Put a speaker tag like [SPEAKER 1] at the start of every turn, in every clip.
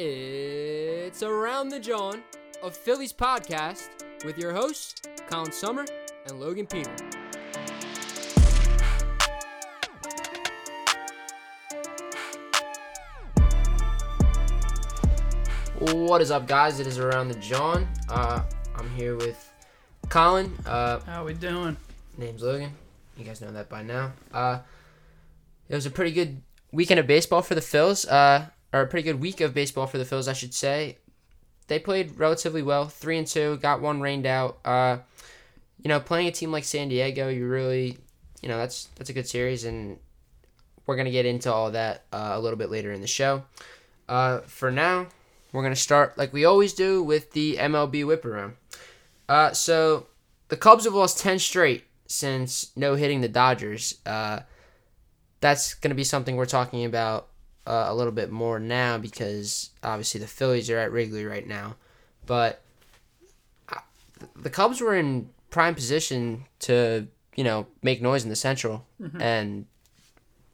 [SPEAKER 1] It's Around the John, a Phillies podcast with your hosts, Colin Summer and Logan Peter. What is up, guys? It is Around the John. Uh, I'm here with Colin. Uh,
[SPEAKER 2] How we doing?
[SPEAKER 1] name's Logan. You guys know that by now. Uh, it was a pretty good weekend of baseball for the Phils. Uh, or a pretty good week of baseball for the Phils, I should say. They played relatively well, three and two, got one rained out. Uh, you know, playing a team like San Diego, you really, you know, that's that's a good series, and we're gonna get into all that uh, a little bit later in the show. Uh, for now, we're gonna start like we always do with the MLB whip around. Uh, so the Cubs have lost ten straight since no hitting the Dodgers. Uh, that's to be something we're talking about uh, a little bit more now because obviously the Phillies are at Wrigley right now. But uh, the Cubs were in prime position to, you know, make noise in the Central. And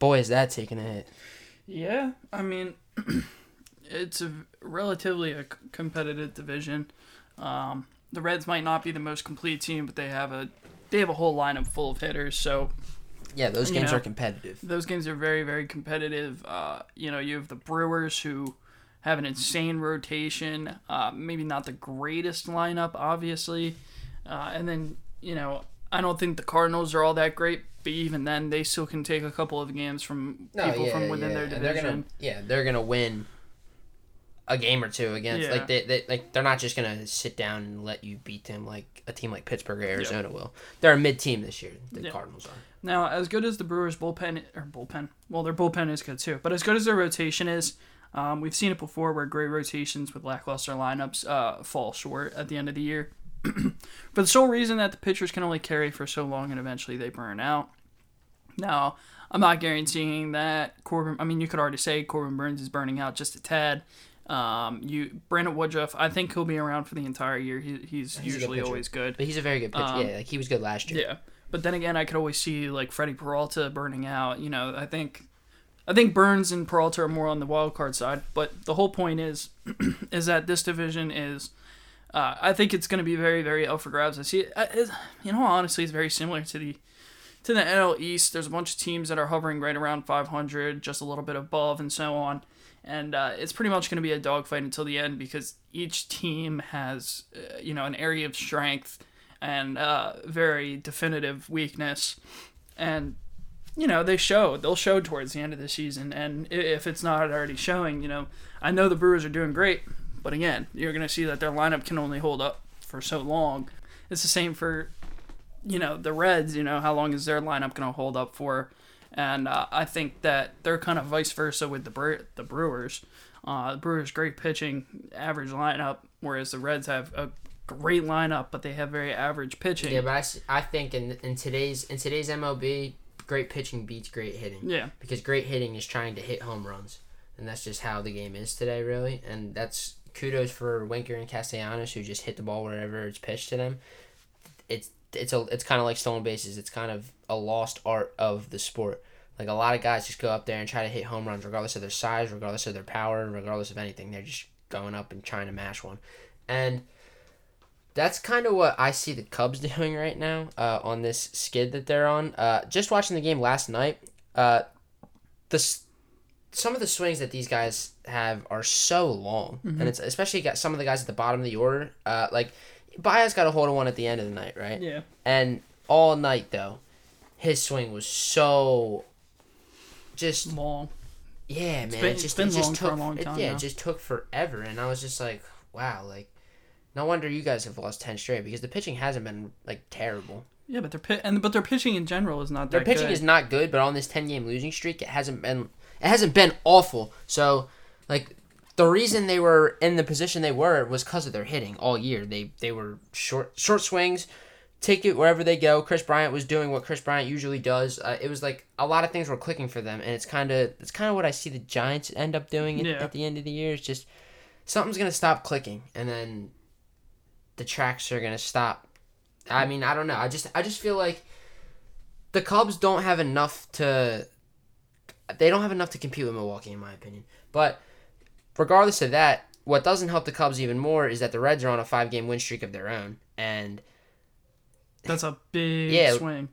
[SPEAKER 1] boy, is that taking a hit.
[SPEAKER 2] Yeah, I mean, it's a relatively a competitive division. Um, the Reds might not be the most complete team, but they have a they have a whole lineup full of hitters. So
[SPEAKER 1] Yeah, those games
[SPEAKER 2] know,
[SPEAKER 1] are competitive.
[SPEAKER 2] those games are very very competitive. Uh, you know, you have the Brewers who have an insane rotation. Uh, maybe not the greatest lineup, obviously, uh, and then you know. I don't think the Cardinals are all that great, but even then, they still can take a couple of games from people from within their division.
[SPEAKER 1] They're gonna, yeah, they're gonna win a game or two against
[SPEAKER 2] Yeah.
[SPEAKER 1] like they, they like they're not just gonna sit down and let you beat them like a team like Pittsburgh or Arizona will. They're a mid team this year. The
[SPEAKER 2] Yeah.
[SPEAKER 1] Cardinals are.
[SPEAKER 2] Now, as good as the Brewers' bullpen or bullpen, well, their bullpen is good too. But as good as their rotation is, um, we've seen it before where great rotations with lackluster lineups uh, fall short at the end of the year. For the sole reason that the pitchers can only carry for so long and eventually they burn out. Now, I'm not guaranteeing that Corbin. I mean, you could already say Corbin Burnes is burning out just a tad. Um, you Brandon Woodruff, I think he'll be around for the entire year. He, he's,
[SPEAKER 1] good
[SPEAKER 2] usually
[SPEAKER 1] pitcher.
[SPEAKER 2] always good.
[SPEAKER 1] But he's a very good pitcher.
[SPEAKER 2] Um,
[SPEAKER 1] yeah, like he was good last year.
[SPEAKER 2] Yeah, but then again, I could always see like Freddie Peralta burning out. You know, I think, I think Burnes and Peralta are more on the wild card side. But the whole point is, is that this division is, uh, I think it's going to be very, very up for grabs. I see uh, it- You know, honestly, it's very similar to the, to the NL East. There's a bunch of teams that are hovering right around 500, just a little bit above, and so on. And uh, it's pretty much going to be a dogfight until the end because each team has, uh, you know, an area of strength and uh, very definitive weakness. And, you know, they show. They'll show towards the end of the season. And if it's not already showing, you know, I know the Brewers are doing great. But again, you're going to see that their lineup can only hold up for so long. It's the same for, you know, the Reds. You know, how long is their lineup going to hold up for? And uh, I think that they're kind of vice versa with the Bre- the Brewers. Uh, the Brewers great pitching, average lineup, whereas the Reds have a great lineup, but they have very average pitching.
[SPEAKER 1] Yeah, but I, I think in in today's in today's MLB, great pitching beats great hitting.
[SPEAKER 2] Yeah.
[SPEAKER 1] Because great hitting is trying to hit home runs, and that's just how the game is today, really. And that's kudos for Winker and Castellanos who just hit the ball wherever it's pitched to them. It's it's a it's kind of like stolen bases. It's kind of a lost art of the sport. Like a lot of guys just go up there and try to hit home runs, regardless of their size, regardless of their power, regardless of anything. They're just going up and trying to mash one, and that's kind of what I see the Cubs doing right now uh, on this skid that they're on. Uh, just watching the game last night, uh, the some of the swings that these guys have are so long, and it's especially got some of the guys at the bottom of the order. Uh, like Baez got a hold of one at the end of the night, right?
[SPEAKER 2] Yeah.
[SPEAKER 1] And all night though, his swing was so just
[SPEAKER 2] Long.
[SPEAKER 1] yeah, man.
[SPEAKER 2] been-
[SPEAKER 1] it
[SPEAKER 2] it's
[SPEAKER 1] just
[SPEAKER 2] been
[SPEAKER 1] it just
[SPEAKER 2] long for a
[SPEAKER 1] took
[SPEAKER 2] long
[SPEAKER 1] it- yeah,
[SPEAKER 2] now.
[SPEAKER 1] it just took forever, and I was just like, wow, like no wonder you guys have lost ten straight because the pitching hasn't been like terrible.
[SPEAKER 2] Yeah, but their pi- and but their pitching in general is not
[SPEAKER 1] Their pitching
[SPEAKER 2] good.
[SPEAKER 1] is not good, but on this ten game losing streak, it hasn't been it hasn't been awful. So like the reason they were in the position they were was because of their hitting all year. They they were short short swings, take it wherever they go. Kris Bryant was doing what Kris Bryant usually does. Uh, it was like a lot of things were clicking for them, and it's kind of it's kind of what I see the Giants end up doing at, at the end of the year. It's just something's gonna stop clicking, and then the tracks are gonna stop. I mean, I don't know. I just I just feel like the Cubs don't have enough to they don't have enough to compete with Milwaukee in my opinion. But regardless of that, what doesn't help the Cubs even more is that the Reds are on a five game win streak of their own. And
[SPEAKER 2] That's a big
[SPEAKER 1] Yeah.
[SPEAKER 2] swing.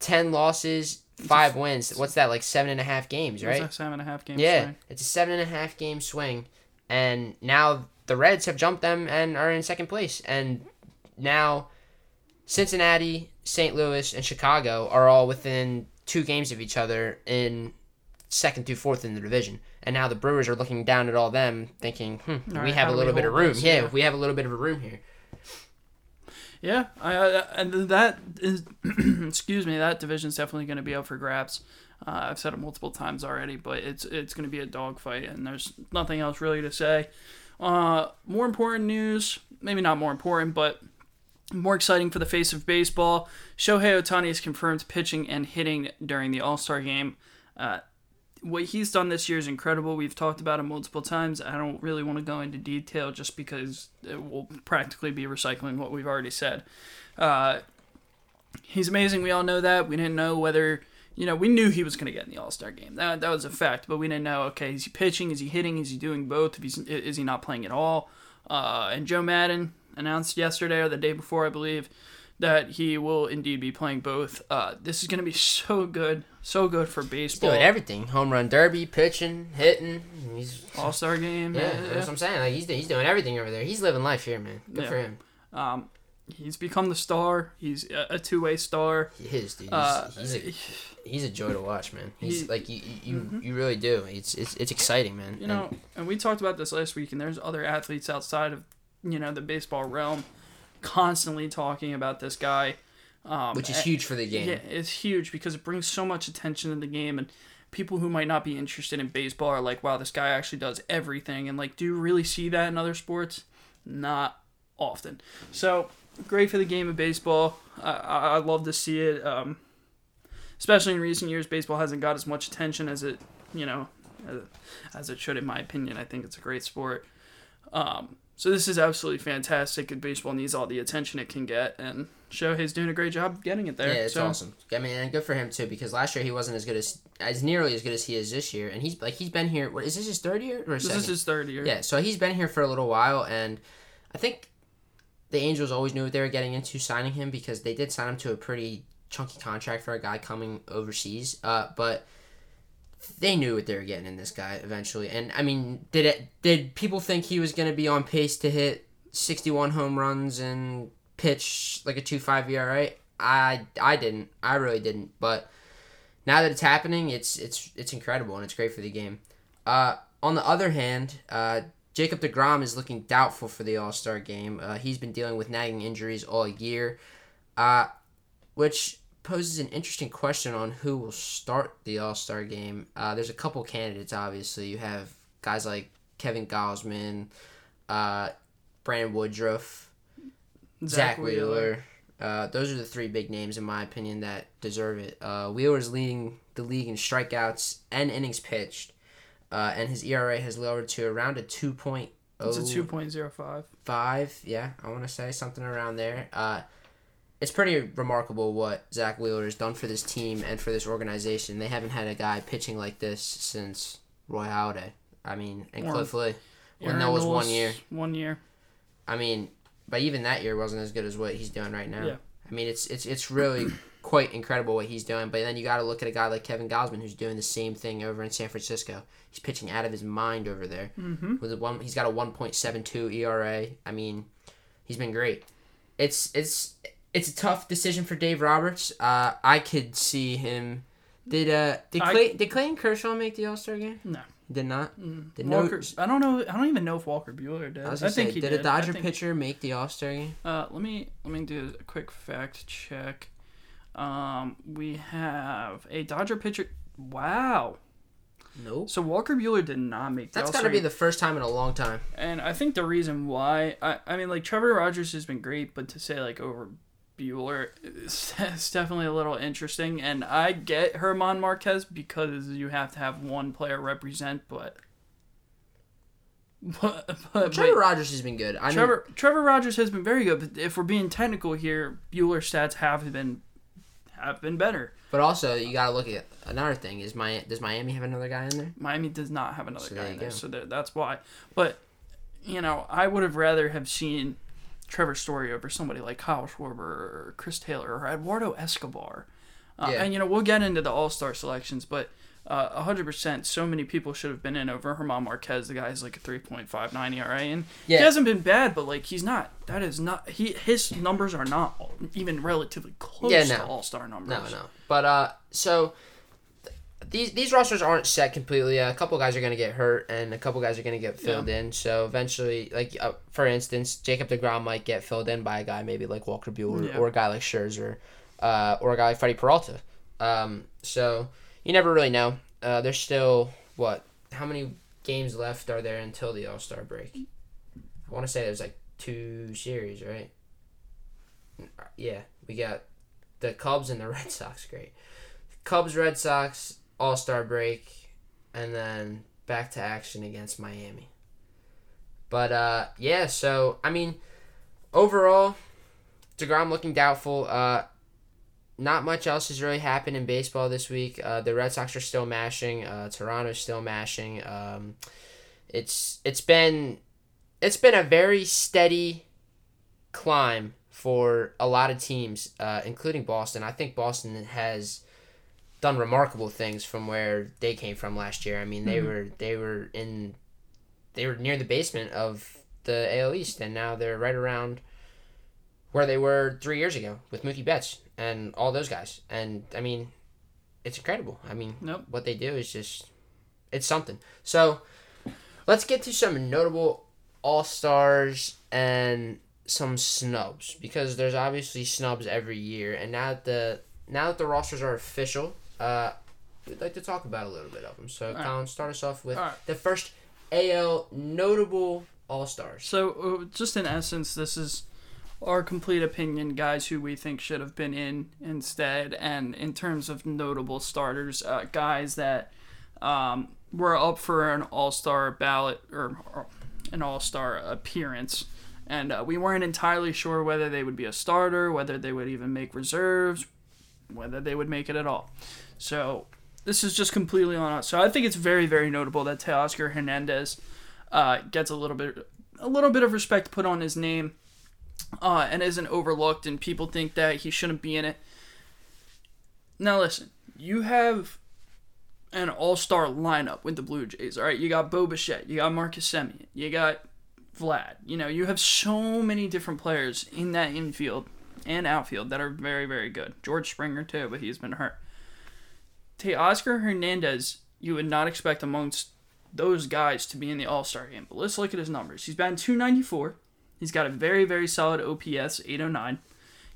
[SPEAKER 1] 10 losses, five wins. What's that, like seven and a half games, right?
[SPEAKER 2] a seven and a half game
[SPEAKER 1] Yeah,
[SPEAKER 2] swing.
[SPEAKER 1] it's a seven and a half game swing. And now the Reds have jumped them and are in second place. And now Cincinnati, St. Louis, and Chicago are all within two games of each other in second through fourth in the division. And now the Brewers are looking down at all them, thinking, hmm, we
[SPEAKER 2] right,
[SPEAKER 1] have a little bit of room.
[SPEAKER 2] this?
[SPEAKER 1] Yeah,
[SPEAKER 2] Yeah.
[SPEAKER 1] we have a little bit of a room here.
[SPEAKER 2] Yeah, I, I, and that is, excuse me, that division is definitely going to be up for grabs. Uh, I've said it multiple times already, but it's it's going to be a dogfight, and there's nothing else really to say. Uh, more important news, maybe not more important, but more exciting for the face of baseball. Shohei Ohtani is confirmed pitching and hitting during the All Star game. Uh, what he's done this year is incredible. We've talked about it multiple times. I don't really want to go into detail just because it will practically be recycling what we've already said. Uh, he's amazing. We all know that. We didn't know whether, you know, we knew he was going to get in the All Star game. That, that was a fact, but we didn't know, okay, is he pitching? Is he hitting? Is he doing both? If he's, is he not playing at all? Uh, and Joe Maddon announced yesterday or the day before, I believe, that he will indeed be playing both. Uh, this is going to be so good, so good for baseball.
[SPEAKER 1] Doing everything. Home run derby, pitching, hitting. He's
[SPEAKER 2] All Star game.
[SPEAKER 1] Yeah,
[SPEAKER 2] yeah,
[SPEAKER 1] that's what I'm saying. Like he's he's doing everything over there. He's living life here, man. Good
[SPEAKER 2] Yeah.
[SPEAKER 1] for him.
[SPEAKER 2] Um, he's become the star. He's a, two way star.
[SPEAKER 1] He is, dude. He's,
[SPEAKER 2] Uh,
[SPEAKER 1] he's a he's a joy to watch, man. He's
[SPEAKER 2] He-
[SPEAKER 1] like you you, you really do. It's it's it's exciting, man.
[SPEAKER 2] you know, and we talked about this last week, and there's other athletes outside of you know the baseball realm constantly talking about this guy. Um,
[SPEAKER 1] which is
[SPEAKER 2] a-
[SPEAKER 1] huge for the game.
[SPEAKER 2] Yeah, it's huge because it brings so much attention to the game, and people who might not be interested in baseball are like, "Wow, this guy actually does everything." And like, do you really see that in other sports? Not often. So great for the game of baseball. I, I, love to see it. Um, especially in recent years, baseball hasn't got as much attention as it, you know, as, as it should, in my opinion. I think it's a great sport. Um, so this is absolutely fantastic, and baseball needs all the attention it can get, and Shohei's doing a great job getting it there.
[SPEAKER 1] Yeah, it's
[SPEAKER 2] so,
[SPEAKER 1] awesome. I mean, and good for him too because last year he wasn't as good as as nearly as good as he is this year, and he's like he's been here. What is this his third year or
[SPEAKER 2] This
[SPEAKER 1] second?
[SPEAKER 2] is his third year.
[SPEAKER 1] Yeah, so he's been here for a little while, and I think the Angels always knew what they were getting into signing him because they did sign him to a pretty chunky contract for a guy coming overseas. Uh, but they knew what they were getting in this guy eventually, and I mean, did it? Did people think he was going to be on pace to hit sixty-one home runs and pitch like a two-five ERA? I I didn't. I really didn't. But now that it's happening, it's it's it's incredible and it's great for the game. Uh, on the other hand, uh, Jacob DeGrom is looking doubtful for the All Star game. Uh, he's been dealing with nagging injuries all year, uh, which poses an interesting question on who will start the All Star game. Uh, there's a couple candidates, obviously. You have guys like Kevin Gausman, uh, Brandon Woodruff, Zach, Wheeler. Uh, those are the three big names, in my opinion, that deserve it. Uh, Wheeler's leading the league in strikeouts and innings pitched, uh, and his ERA has lowered to around a 2.05.
[SPEAKER 2] It's a two point zero five.
[SPEAKER 1] Five, Yeah, I want to say something around there. Uh, it's pretty remarkable what Zach Wheeler has done for this team and for this organization. They haven't had a guy pitching like this since Roy Halladay. I mean, and Cliff Lee. When that was one year.
[SPEAKER 2] One year.
[SPEAKER 1] I mean, but even that year wasn't as good as what he's doing right now.
[SPEAKER 2] Yeah.
[SPEAKER 1] I mean, it's it's it's really quite incredible what he's doing. But then you got to look at a guy like Kevin Gausman who's doing the same thing over in San Francisco. He's pitching out of his mind over there.
[SPEAKER 2] Mm-hmm.
[SPEAKER 1] With a one, he's got a one point seven two ERA. I mean, he's been great. It's it's it's a tough decision for Dave Roberts. Uh, I could see him. Did uh did
[SPEAKER 2] I-
[SPEAKER 1] Clay, did Clayton Kershaw make the All Star game?
[SPEAKER 2] No.
[SPEAKER 1] Did not.
[SPEAKER 2] Mm.
[SPEAKER 1] Did no-
[SPEAKER 2] I don't know. I don't even know if Walker Buehler did.
[SPEAKER 1] I was
[SPEAKER 2] I,
[SPEAKER 1] gonna
[SPEAKER 2] think
[SPEAKER 1] say,
[SPEAKER 2] he
[SPEAKER 1] did,
[SPEAKER 2] did.
[SPEAKER 1] a Dodger
[SPEAKER 2] think-
[SPEAKER 1] pitcher make the All Star game?
[SPEAKER 2] Uh, let me let me do a quick fact check. Um, we have a Dodger pitcher. Wow.
[SPEAKER 1] Nope.
[SPEAKER 2] So Walker Buehler did not make the
[SPEAKER 1] That's got to be the first time in a long time.
[SPEAKER 2] And I think the reason why, I, I mean, like Trevor Rogers has been great, but to say like over Buehler is, definitely a little interesting. And I get Germán Márquez because you have to have one player represent, but. But, but,
[SPEAKER 1] Trevor
[SPEAKER 2] but
[SPEAKER 1] Rogers has been good. I mean,
[SPEAKER 2] Trevor Trevor Rogers has been very good, but if we're being technical here, Buehler's stats have been have been better.
[SPEAKER 1] But also, you got to look at another thing. Is my does Miami have another guy in there?
[SPEAKER 2] Miami does not have another
[SPEAKER 1] So
[SPEAKER 2] guy
[SPEAKER 1] there
[SPEAKER 2] in there,
[SPEAKER 1] go.
[SPEAKER 2] so that, that's why. But you know, I would have rather have seen Trevor Story over somebody like Kyle Schwarber or Chris Taylor or Eduardo Escobar. Uh,
[SPEAKER 1] Yeah.
[SPEAKER 2] And you know, we'll get into the All Star selections, but uh, hundred percent, so many people should have been in over Germán Márquez. The guy's like a three point five nine ERA, and
[SPEAKER 1] Yeah.
[SPEAKER 2] he hasn't been bad, but like he's not. That is not. He his numbers are not even relatively close
[SPEAKER 1] Yeah,
[SPEAKER 2] to. All Star numbers.
[SPEAKER 1] No, no. But uh, so th- these these rosters aren't set completely. A couple guys are gonna get hurt, and a couple guys are gonna get filled in. So eventually, like uh, for instance, Jacob Degrom might get filled in by a guy maybe like Walker Buehler
[SPEAKER 2] Yeah.
[SPEAKER 1] or a guy like Scherzer, uh, or a guy like Freddie Peralta. Um, so you never really know. Uh, there's still what? How many games left are there until the All Star break? I want to say there's like two series, right? Yeah, we got the Cubs and the Red Sox. Great. Cubs, Red Sox, All Star break, and then back to action against Miami. But uh, yeah, so I mean, overall, Degrom looking doubtful. Uh, not much else has really happened in baseball this week. Uh, the Red Sox are still mashing. Uh, Toronto's still mashing. Um, it's it's been it's been a very steady climb for a lot of teams, uh, including Boston. I think Boston has done remarkable things from where they came from last year. I mean, they were they were in they were near the basement of the AL East, and now they're right around where they were three years ago with Mookie Betts and all those guys. And I mean, it's incredible. I mean,
[SPEAKER 2] Nope.
[SPEAKER 1] what they do is just it's something. So let's get to some notable all stars and some snubs because there's obviously snubs every year. And now that the now that the rosters are official, uh, we'd like to talk about a little bit of them. So,
[SPEAKER 2] right.
[SPEAKER 1] Colin, start us off with
[SPEAKER 2] All right.
[SPEAKER 1] the first AL notable all stars.
[SPEAKER 2] So, uh, just in essence, this is our complete opinion, guys who we think should have been in instead. And in terms of notable starters, uh, guys that um, were up for an all star ballot or, or an all star appearance. And uh, we weren't entirely sure whether they would be a starter, whether they would even make reserves, whether they would make it at all. So, this is just completely on us. So, I think it's very, very notable that Teoscar Hernandez uh, gets a little bit a little bit of respect put on his name uh, and isn't overlooked and people think that he shouldn't be in it now listen you have an all-star lineup with the blue jays all right you got bo bichette you got marcus Semien, you got vlad you know you have so many different players in that infield and outfield that are very very good george springer too but he's been hurt Teoscar Hernandez, you would not expect amongst those guys to be in the All Star game. But let's look at his numbers. He's batting 294. He's got a very, very solid OPS, 809.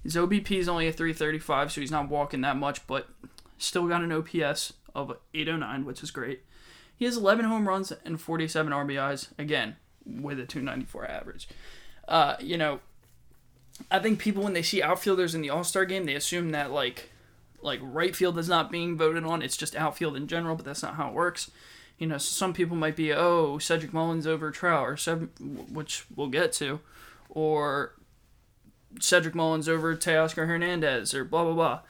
[SPEAKER 2] His OBP is only a 335, so he's not walking that much, but still got an OPS of 809, which is great. He has 11 home runs and 47 RBIs, again, with a 294 average. Uh, you know, I think people, when they see outfielders in the All Star game, they assume that, like, like right field is not being voted on. It's just outfield in general, but that's not how it works. You know, some people might be, oh, Cedric Mullins over Trout, or which we'll get to, or Cedric Mullins over Teoscar Hernandez, or blah blah blah.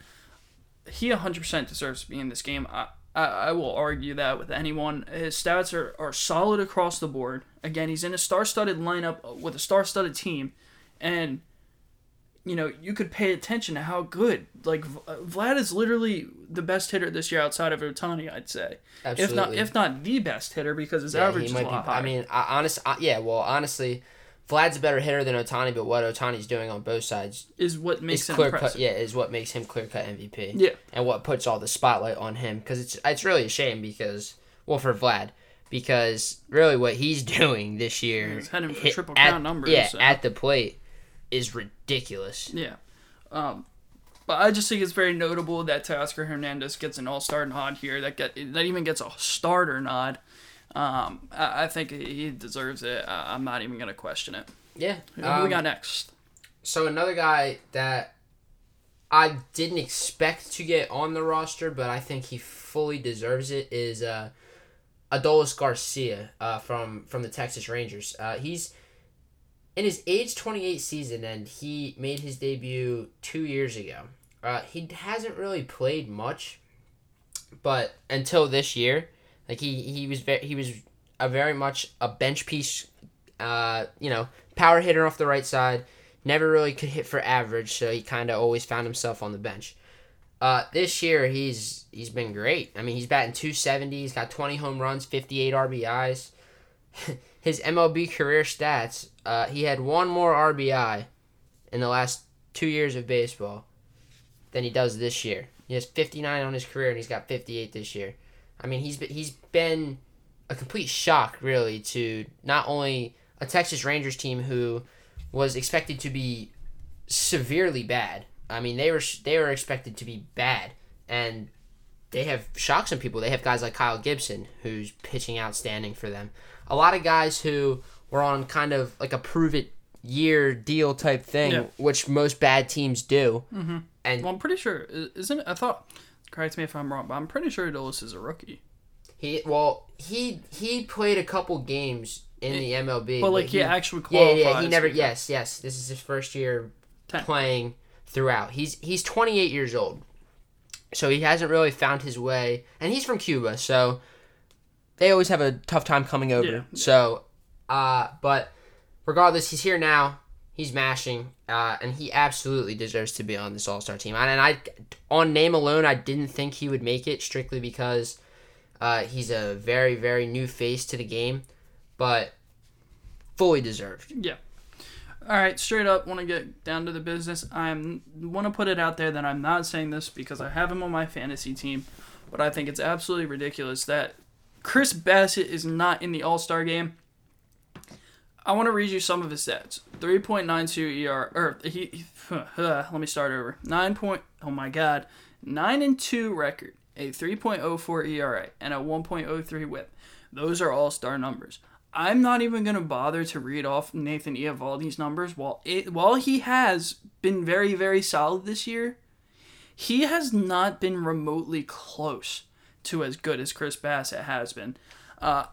[SPEAKER 2] He 100% deserves to be in this game. I, I, I will argue that with anyone. His stats are, are solid across the board. Again, he's in a star-studded lineup with a star-studded team, and you know, you could pay attention to how good. Like uh, Vlad is literally the best hitter this year outside of Ohtani, I'd say. If not, if not the best hitter because his
[SPEAKER 1] Yeah,
[SPEAKER 2] average is a lot
[SPEAKER 1] be.
[SPEAKER 2] higher.
[SPEAKER 1] I mean, I, honest, I, yeah. Well, honestly, Vlad's a better hitter than Ohtani, but what Ohtani's doing on both sides
[SPEAKER 2] is what makes
[SPEAKER 1] is
[SPEAKER 2] him
[SPEAKER 1] clear cut. Yeah, is what makes him clear cut MVP.
[SPEAKER 2] Yeah.
[SPEAKER 1] and what puts all the spotlight on him because it's it's really a shame because well for Vlad because really what he's doing this year
[SPEAKER 2] He's heading for
[SPEAKER 1] hit-
[SPEAKER 2] triple
[SPEAKER 1] at-
[SPEAKER 2] numbers,
[SPEAKER 1] Yeah,
[SPEAKER 2] so.
[SPEAKER 1] at the plate is ridiculous.
[SPEAKER 2] Yeah. Um, but I just think it's very notable that Teoscar Hernandez gets an All Star nod here. That get that even gets a starter nod. Um, I, I think he deserves it. I, I'm not even gonna question it.
[SPEAKER 1] Yeah.
[SPEAKER 2] Who we
[SPEAKER 1] um,
[SPEAKER 2] got next?
[SPEAKER 1] So another guy that I didn't expect to get on the roster, but I think he fully deserves it is uh, Adolis Garcia uh, from from the Texas Rangers. Uh, he's in his age twenty eight season, and he made his debut two years ago. Uh, he hasn't really played much, but until this year, like he he was ve- he was a very much a bench piece, uh, you know, power hitter off the right side. Never really could hit for average, so he kind of always found himself on the bench. Uh, this year he's he's been great. I mean, he's batting 270. He's got 20 home runs, 58 RBIs. His MLB career stats: uh, he had one more RBI in the last two years of baseball than he does this year. He has 59 on his career, and he's got 58 this year. I mean, he's been, he's been a complete shock, really, to not only a Texas Rangers team who was expected to be severely bad. I mean, they were they were expected to be bad, and they have shocked some people. They have guys like Kyle Gibson, who's pitching outstanding for them. A lot of guys who were on kind of like a prove it year deal type thing,
[SPEAKER 2] Yeah.
[SPEAKER 1] which most bad teams do.
[SPEAKER 2] Mm-hmm.
[SPEAKER 1] And
[SPEAKER 2] Well, I'm pretty sure, isn't it? I thought, correct me if I'm wrong, but I'm pretty sure Adolis is a rookie.
[SPEAKER 1] he well he he played a couple games in the MLB,
[SPEAKER 2] But like he actually
[SPEAKER 1] qualified.
[SPEAKER 2] yeah
[SPEAKER 1] yeah he never yes yes this is his first year
[SPEAKER 2] Ten.
[SPEAKER 1] playing throughout. He's he's 28 years old, so he hasn't really found his way, and he's from Cuba, so they always have a tough time coming over.
[SPEAKER 2] Yeah.
[SPEAKER 1] So, uh, but regardless, he's here now. He's mashing, uh, and he absolutely deserves to be on this All Star team. And, and I, on name alone, I didn't think he would make it strictly because uh, he's a very very new face to the game, but fully deserved.
[SPEAKER 2] Yeah. All right, straight up, want to get down to the business. I'm want to put it out there that I'm not saying this because I have him on my fantasy team, but I think it's absolutely ridiculous that Chris Bassitt is not in the All Star game. I want to read you some of his stats. 3.92 ER or he, he let me start over. 9 point oh my god. 9 and 2 record, a 3.04 ERA and a 1.03 whip. Those are all-star numbers. I'm not even going to bother to read off Nathan Eovaldi's numbers while it while he has been very very solid this year. He has not been remotely close to as good as Chris Bassitt has been. Uh,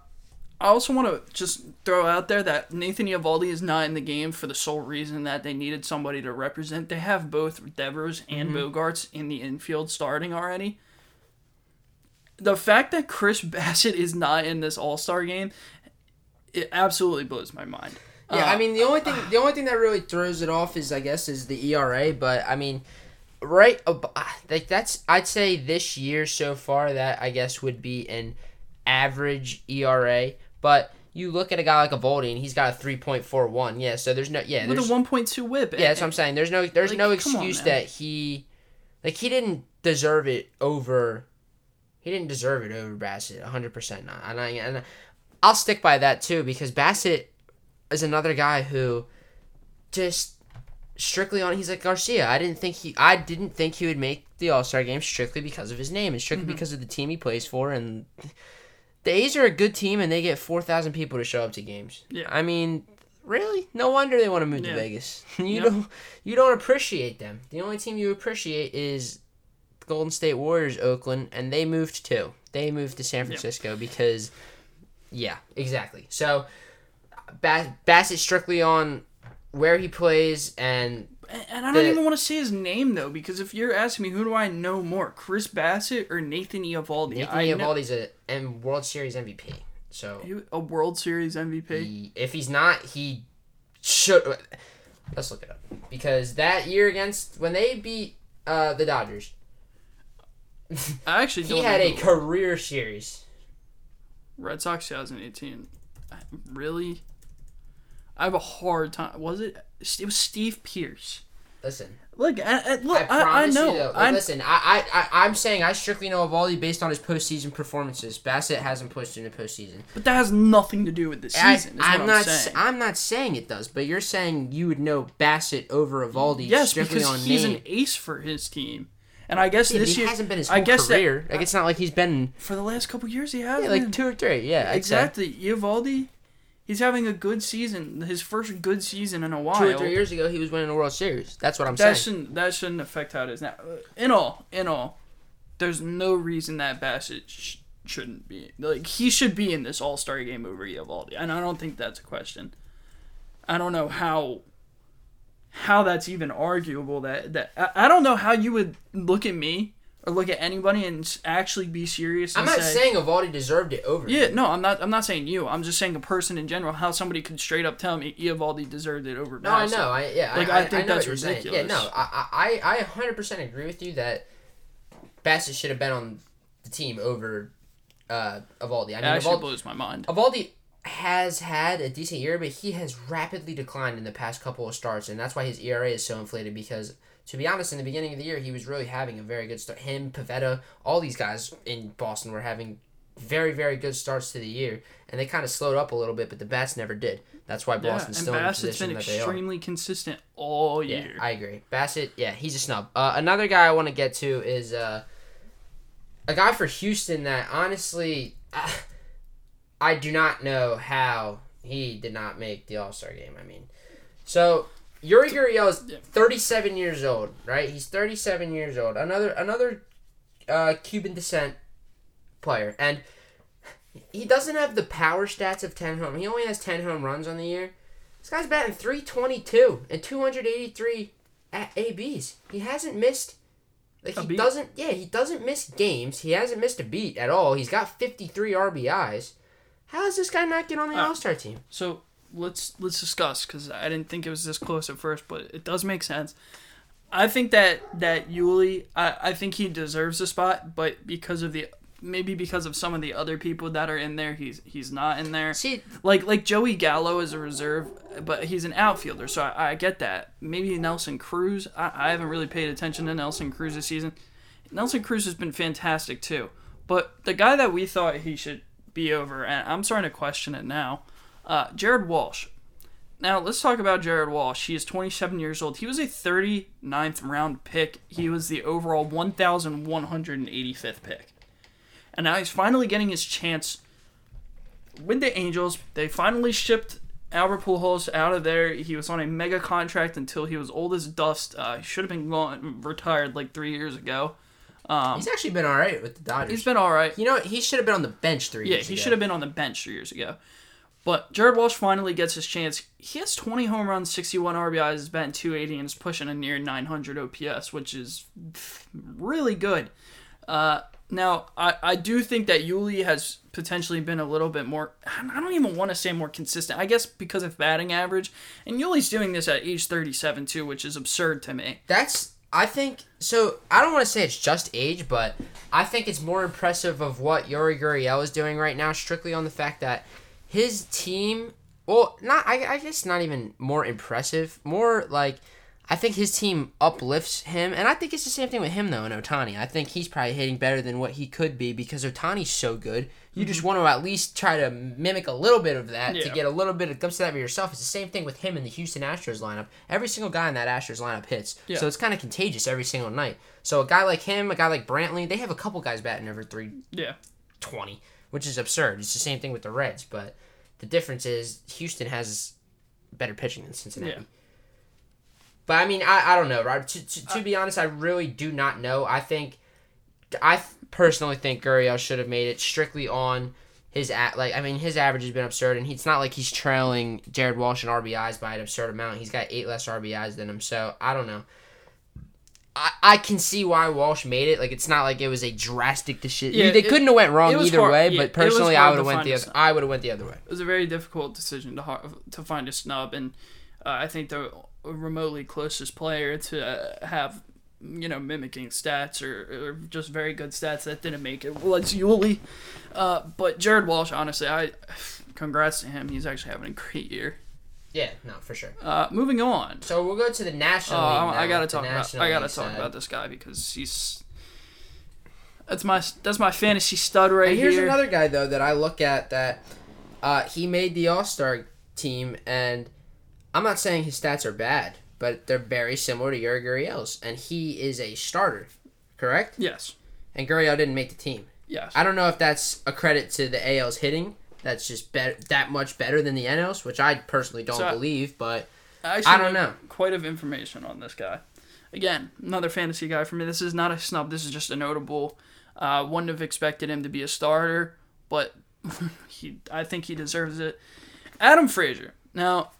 [SPEAKER 2] I also want to just throw out there that Nathan Eovaldi is not in the game for the sole reason that they needed somebody to represent. They have both Devers and Bogaerts in the infield starting already. The fact that Chris Bassitt is not in this All Star game, it absolutely blows my mind.
[SPEAKER 1] Yeah,
[SPEAKER 2] Uh,
[SPEAKER 1] I mean the only thing the only thing that really throws it off is I guess is the ERA, but I mean, right, ab- uh, like that's I'd say this year so far that I guess would be an average ERA, but you look at a guy like a Voldy and he's got a three point four one. Yeah, so there's no yeah
[SPEAKER 2] with a 1.2 whip.
[SPEAKER 1] yeah that's eh, what I'm saying. There's no there's
[SPEAKER 2] Like,
[SPEAKER 1] no
[SPEAKER 2] come on,
[SPEAKER 1] excuse that he like he didn't deserve it over he didn't deserve it over Bassitt 100 percent not and I and I'll stick by that too because Bassitt is another guy who just strictly on he's like Garcia. I didn't think he I didn't think he would make the All Star game strictly because of his name and strictly
[SPEAKER 2] Mm-hmm.
[SPEAKER 1] because of the team he plays for and the A's are a good team and they get four thousand people to show up to games.
[SPEAKER 2] Yeah.
[SPEAKER 1] I mean, really? No wonder they want to move
[SPEAKER 2] Yeah.
[SPEAKER 1] to Vegas. you
[SPEAKER 2] Yep.
[SPEAKER 1] don't you don't appreciate them. The only team you appreciate is the Golden State Warriors, Oakland, and they moved too. They moved to San Francisco because yeah, exactly. So Bass- Bassitt strictly on where he plays and
[SPEAKER 2] And I don't
[SPEAKER 1] the-
[SPEAKER 2] even want to say his name though, because if you're asking me who do I know more, Chris Bassitt or Nathan Eovaldi?
[SPEAKER 1] Nathan
[SPEAKER 2] I know
[SPEAKER 1] Eovaldi's a and World Series MVP. So
[SPEAKER 2] a World Series MVP.
[SPEAKER 1] he, if he's not, he should. Let's look it up because that year against when they beat uh, the Dodgers,
[SPEAKER 2] I actually don't
[SPEAKER 1] he had a career series.
[SPEAKER 2] Red Sox 2018. I- Really? I have a hard time. Was it? It was Steve Pearce.
[SPEAKER 1] Listen,
[SPEAKER 2] Look, I, I, look,
[SPEAKER 1] I
[SPEAKER 2] I, I,
[SPEAKER 1] promise
[SPEAKER 2] know.
[SPEAKER 1] you though.
[SPEAKER 2] I,
[SPEAKER 1] listen, I, I, I, I'm saying I strictly know Eovaldi based on his postseason performances. Bassitt hasn't pushed in the postseason.
[SPEAKER 2] but that has nothing to do with the
[SPEAKER 1] I,
[SPEAKER 2] season. what I'm
[SPEAKER 1] not.
[SPEAKER 2] saying.
[SPEAKER 1] I'm not saying it does, but you're saying you would know Bassitt over Eovaldi
[SPEAKER 2] yes,
[SPEAKER 1] strictly
[SPEAKER 2] because
[SPEAKER 1] on
[SPEAKER 2] he's
[SPEAKER 1] name.
[SPEAKER 2] an ace for his team, and I guess
[SPEAKER 1] Yeah,
[SPEAKER 2] this
[SPEAKER 1] he
[SPEAKER 2] year
[SPEAKER 1] hasn't been his
[SPEAKER 2] I guess that-
[SPEAKER 1] career. like it's not like he's been
[SPEAKER 2] for the last couple years he has
[SPEAKER 1] yeah, like two or three. Yeah, I'd say.
[SPEAKER 2] exactly. He's having a good season. His first good season in a while.
[SPEAKER 1] Two or three years ago, he was winning the World Series. That's what I'm
[SPEAKER 2] that
[SPEAKER 1] saying.
[SPEAKER 2] shouldn't that shouldn't affect how it is now. Uh, In all, in all, there's no reason that Bassitt sh- shouldn't be like he should be in this All Star game over Eovaldi, and I don't think that's a question. I don't know how how that's even arguable. That that I, I don't know how you would look at me or look at anybody and actually be serious.
[SPEAKER 1] I'm not
[SPEAKER 2] say,
[SPEAKER 1] saying Eovaldi deserved it over.
[SPEAKER 2] Yeah,
[SPEAKER 1] him.
[SPEAKER 2] no, I'm not. I'm not saying you. I'm just saying a person in general. How somebody could straight up tell me Eovaldi deserved it over.
[SPEAKER 1] No, I know. I yeah.
[SPEAKER 2] Like,
[SPEAKER 1] I,
[SPEAKER 2] I think
[SPEAKER 1] know
[SPEAKER 2] that's
[SPEAKER 1] saying. Yeah,
[SPEAKER 2] ridiculous.
[SPEAKER 1] no. I I I 100 percent agree with you that Bassitt should have been on the team over uh Eovaldi. I mean,
[SPEAKER 2] actually
[SPEAKER 1] Eovaldi,
[SPEAKER 2] blows my mind.
[SPEAKER 1] Eovaldi has had a decent year, but he has rapidly declined in the past couple of starts, and that's why his ERA is so inflated. Because to be honest, in the beginning of the year, he was really having a very good start. Him, Pivetta, all these guys in Boston were having very very good starts to the year, and they kind of slowed up a little bit, but the bats never did. That's why
[SPEAKER 2] Yeah,
[SPEAKER 1] Boston's
[SPEAKER 2] and
[SPEAKER 1] still in the position
[SPEAKER 2] been
[SPEAKER 1] that they are.
[SPEAKER 2] extremely consistent all year. Yeah.
[SPEAKER 1] I agree. Bassitt, yeah, he's a snub. Uh, another guy I want to get to is uh, a guy for Houston that honestly, uh, I do not know how he did not make the All Star game. I mean, so Yuli Gurriel is 37 years old, right? He's 37 years old. Another another uh, Cuban descent player, and he doesn't have the power stats of 10 home. He only has 10 home runs on the year. This guy's batting 322 and 283 a- ABs. He hasn't missed like he doesn't yeah, he doesn't miss games. He hasn't missed a beat at all. He's got 53 RBIs. How does this guy not get on the
[SPEAKER 2] Uh,
[SPEAKER 1] All-Star team?
[SPEAKER 2] So let's let's discuss because I didn't think it was this close at first, but it does make sense. I think that that Yuli, I, I think he deserves a spot, but because of the maybe because of some of the other people that are in there, he's he's not in there.
[SPEAKER 1] See,
[SPEAKER 2] Like like Joey Gallo is a reserve, but he's an outfielder, so I, I get that. Maybe Nelson Cruz. I, I haven't really paid attention to Nelson Cruz this season. Nelson Cruz has been fantastic too, but the guy that we thought he should be over, and I'm starting to question it now. Uh, Jared Walsh. Now let's talk about Jared Walsh. He is 27 years old. He was a 39th round pick. He was the overall 1,185th pick, and now he's finally getting his chance with the Angels. They finally shipped Albert Pujols out of there. He was on a mega contract until he was old as dust. Uh, he should have been gone, retired like three years ago.
[SPEAKER 1] he's actually been all right with the Dodgers.
[SPEAKER 2] He's been all right.
[SPEAKER 1] you know, he should have been on the bench three
[SPEAKER 2] Yeah,
[SPEAKER 1] years
[SPEAKER 2] he
[SPEAKER 1] ago.
[SPEAKER 2] should have been on the bench three years ago. But Jared Walsh finally gets his chance. He has 20 home runs, 61 RBIs, is batting 280, and is pushing a near 900 OPS, which is really good. Uh, now, I, I do think that Yuli has potentially been a little bit more, I don't even want to say more consistent. I guess because of batting average. And Yuli's doing this at age 37, too, which is absurd to me.
[SPEAKER 1] That's I think so. I don't want to say it's just age, but I think it's more impressive of what Yuli Gurriel is doing right now, strictly on the fact that his team. Well, not I, I guess not even more impressive. More like I think his team uplifts him, and I think it's the same thing with him though. And Ohtani, I think he's probably hitting better than what he could be because Ohtani's so good. You just want to at least try to mimic a little bit of that to
[SPEAKER 2] Mm-hmm.
[SPEAKER 1] Get a little bit of glimpse of that for yourself. It's the same thing with him in the Houston Astros lineup. Every single guy in that Astros lineup hits,
[SPEAKER 2] Yeah.
[SPEAKER 1] so it's kind of contagious every single night. So a guy like him, a guy like Brantley, they have a couple guys batting over three
[SPEAKER 2] Yeah.
[SPEAKER 1] twenty, which is absurd. It's the same thing with the Reds, but the difference is Houston has better pitching than Cincinnati.
[SPEAKER 2] Yeah.
[SPEAKER 1] But I mean, I, I don't know, Rob. To, to, to uh, be honest, I really do not know. I think, I personally think Gurriel should have made it strictly on his at like. I mean, his average has been absurd, and it's not like he's trailing Jared Walsh in RBIs by an absurd amount. He's got eight less RBIs than him, so I don't know. I, I can see why Walsh made it. Like it's not like it was a drastic decision.
[SPEAKER 2] Yeah,
[SPEAKER 1] they
[SPEAKER 2] it-
[SPEAKER 1] couldn't have went wrong either
[SPEAKER 2] hard-
[SPEAKER 1] way.
[SPEAKER 2] yeah,
[SPEAKER 1] but personally, I would have went the other. I would have went the other way.
[SPEAKER 2] It was a very difficult decision to to find a snub, and uh, I think the remotely closest player to uh, have you know mimicking stats or, or just very good stats that didn't make it was Yuli. Uh, but Jared Walsh, honestly, I congrats to him. He's actually having a great year.
[SPEAKER 1] Yeah, no, for sure.
[SPEAKER 2] Uh, moving on.
[SPEAKER 1] So we'll go to the
[SPEAKER 2] Uh,
[SPEAKER 1] national. League
[SPEAKER 2] I, gotta talk about I gotta talk
[SPEAKER 1] side.
[SPEAKER 2] about this guy because he's that's my that's my fantasy stud right
[SPEAKER 1] And here's
[SPEAKER 2] here.
[SPEAKER 1] another guy though that I look at that uh, he made the All Star team, and I'm not saying his stats are bad, but they're very similar to Yuli Gurriel's, and he is a starter, correct?
[SPEAKER 2] yes,
[SPEAKER 1] And Gurriel didn't make the team.
[SPEAKER 2] yes.
[SPEAKER 1] I don't know if that's a credit to the AL's hitting. That's just that much better than the NL's, which I personally don't
[SPEAKER 2] So-
[SPEAKER 1] believe. But
[SPEAKER 2] actually
[SPEAKER 1] I don't know.
[SPEAKER 2] quite of information on this guy. Again, another fantasy guy for me. This is not a snub. This is just a notable. Uh, wouldn't have expected him to be a starter, but he, I think he deserves it. Adam Frazier. Now,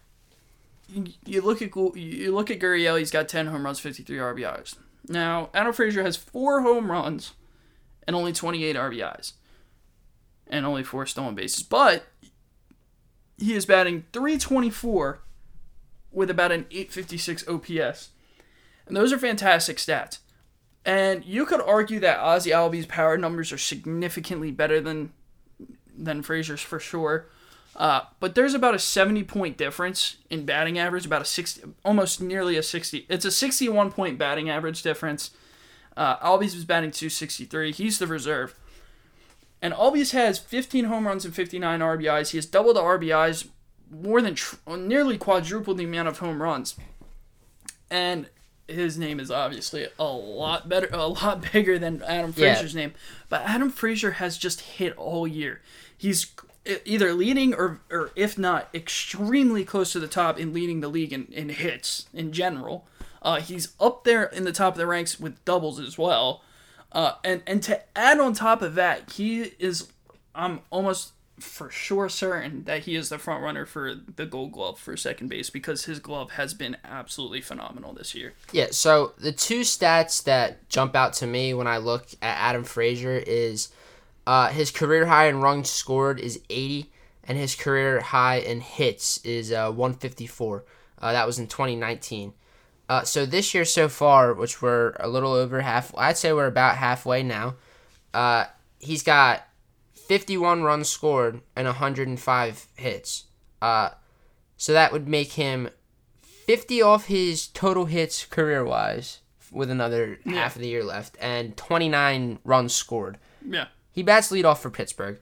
[SPEAKER 2] you- look at you look at Gurriel. He's got ten home runs, fifty three RBIs. Now Adam Frazier has four home runs and only twenty eight RBIs, and only four stolen bases. But he is batting three twenty four with about an eight fifty six OPS, and those are fantastic stats. And you could argue that Ozzie Albies' power numbers are significantly better than than Frazier's for sure. Uh, but there's about a 70 point difference in batting average, about a 60, almost nearly a 60. It's a 61 point batting average difference. Uh, Albies was batting 263. He's the reserve. And Albies has 15 home runs and 59 RBIs. He has double the RBIs, more than tr- nearly quadrupled the amount of home runs. And his name is obviously a lot better, a lot bigger than Adam
[SPEAKER 1] Yeah.
[SPEAKER 2] Frazier's name. But Adam Frazier has just hit all year. He's either leading or, or if not, extremely close to the top in leading the league in, in hits in general. Uh, he's up there in the top of the ranks with doubles as well. Uh, and, and to add on top of that, he is, I'm almost for sure certain that he is the front runner for the gold glove for second base because his glove has been absolutely phenomenal this year.
[SPEAKER 1] Yeah, so the two stats that jump out to me when I look at Adam Frazier is uh, his career high in runs scored is 80, and his career high in hits is uh, 154. Uh, that was in 2019. Uh, so this year so far, which we're a little over half, I'd say we're about halfway now. Uh, he's got 51 runs scored and 105 hits. Uh, so that would make him 50 off his total hits career wise with another half of the year left and 29 runs scored.
[SPEAKER 2] Yeah.
[SPEAKER 1] He bats leadoff for Pittsburgh.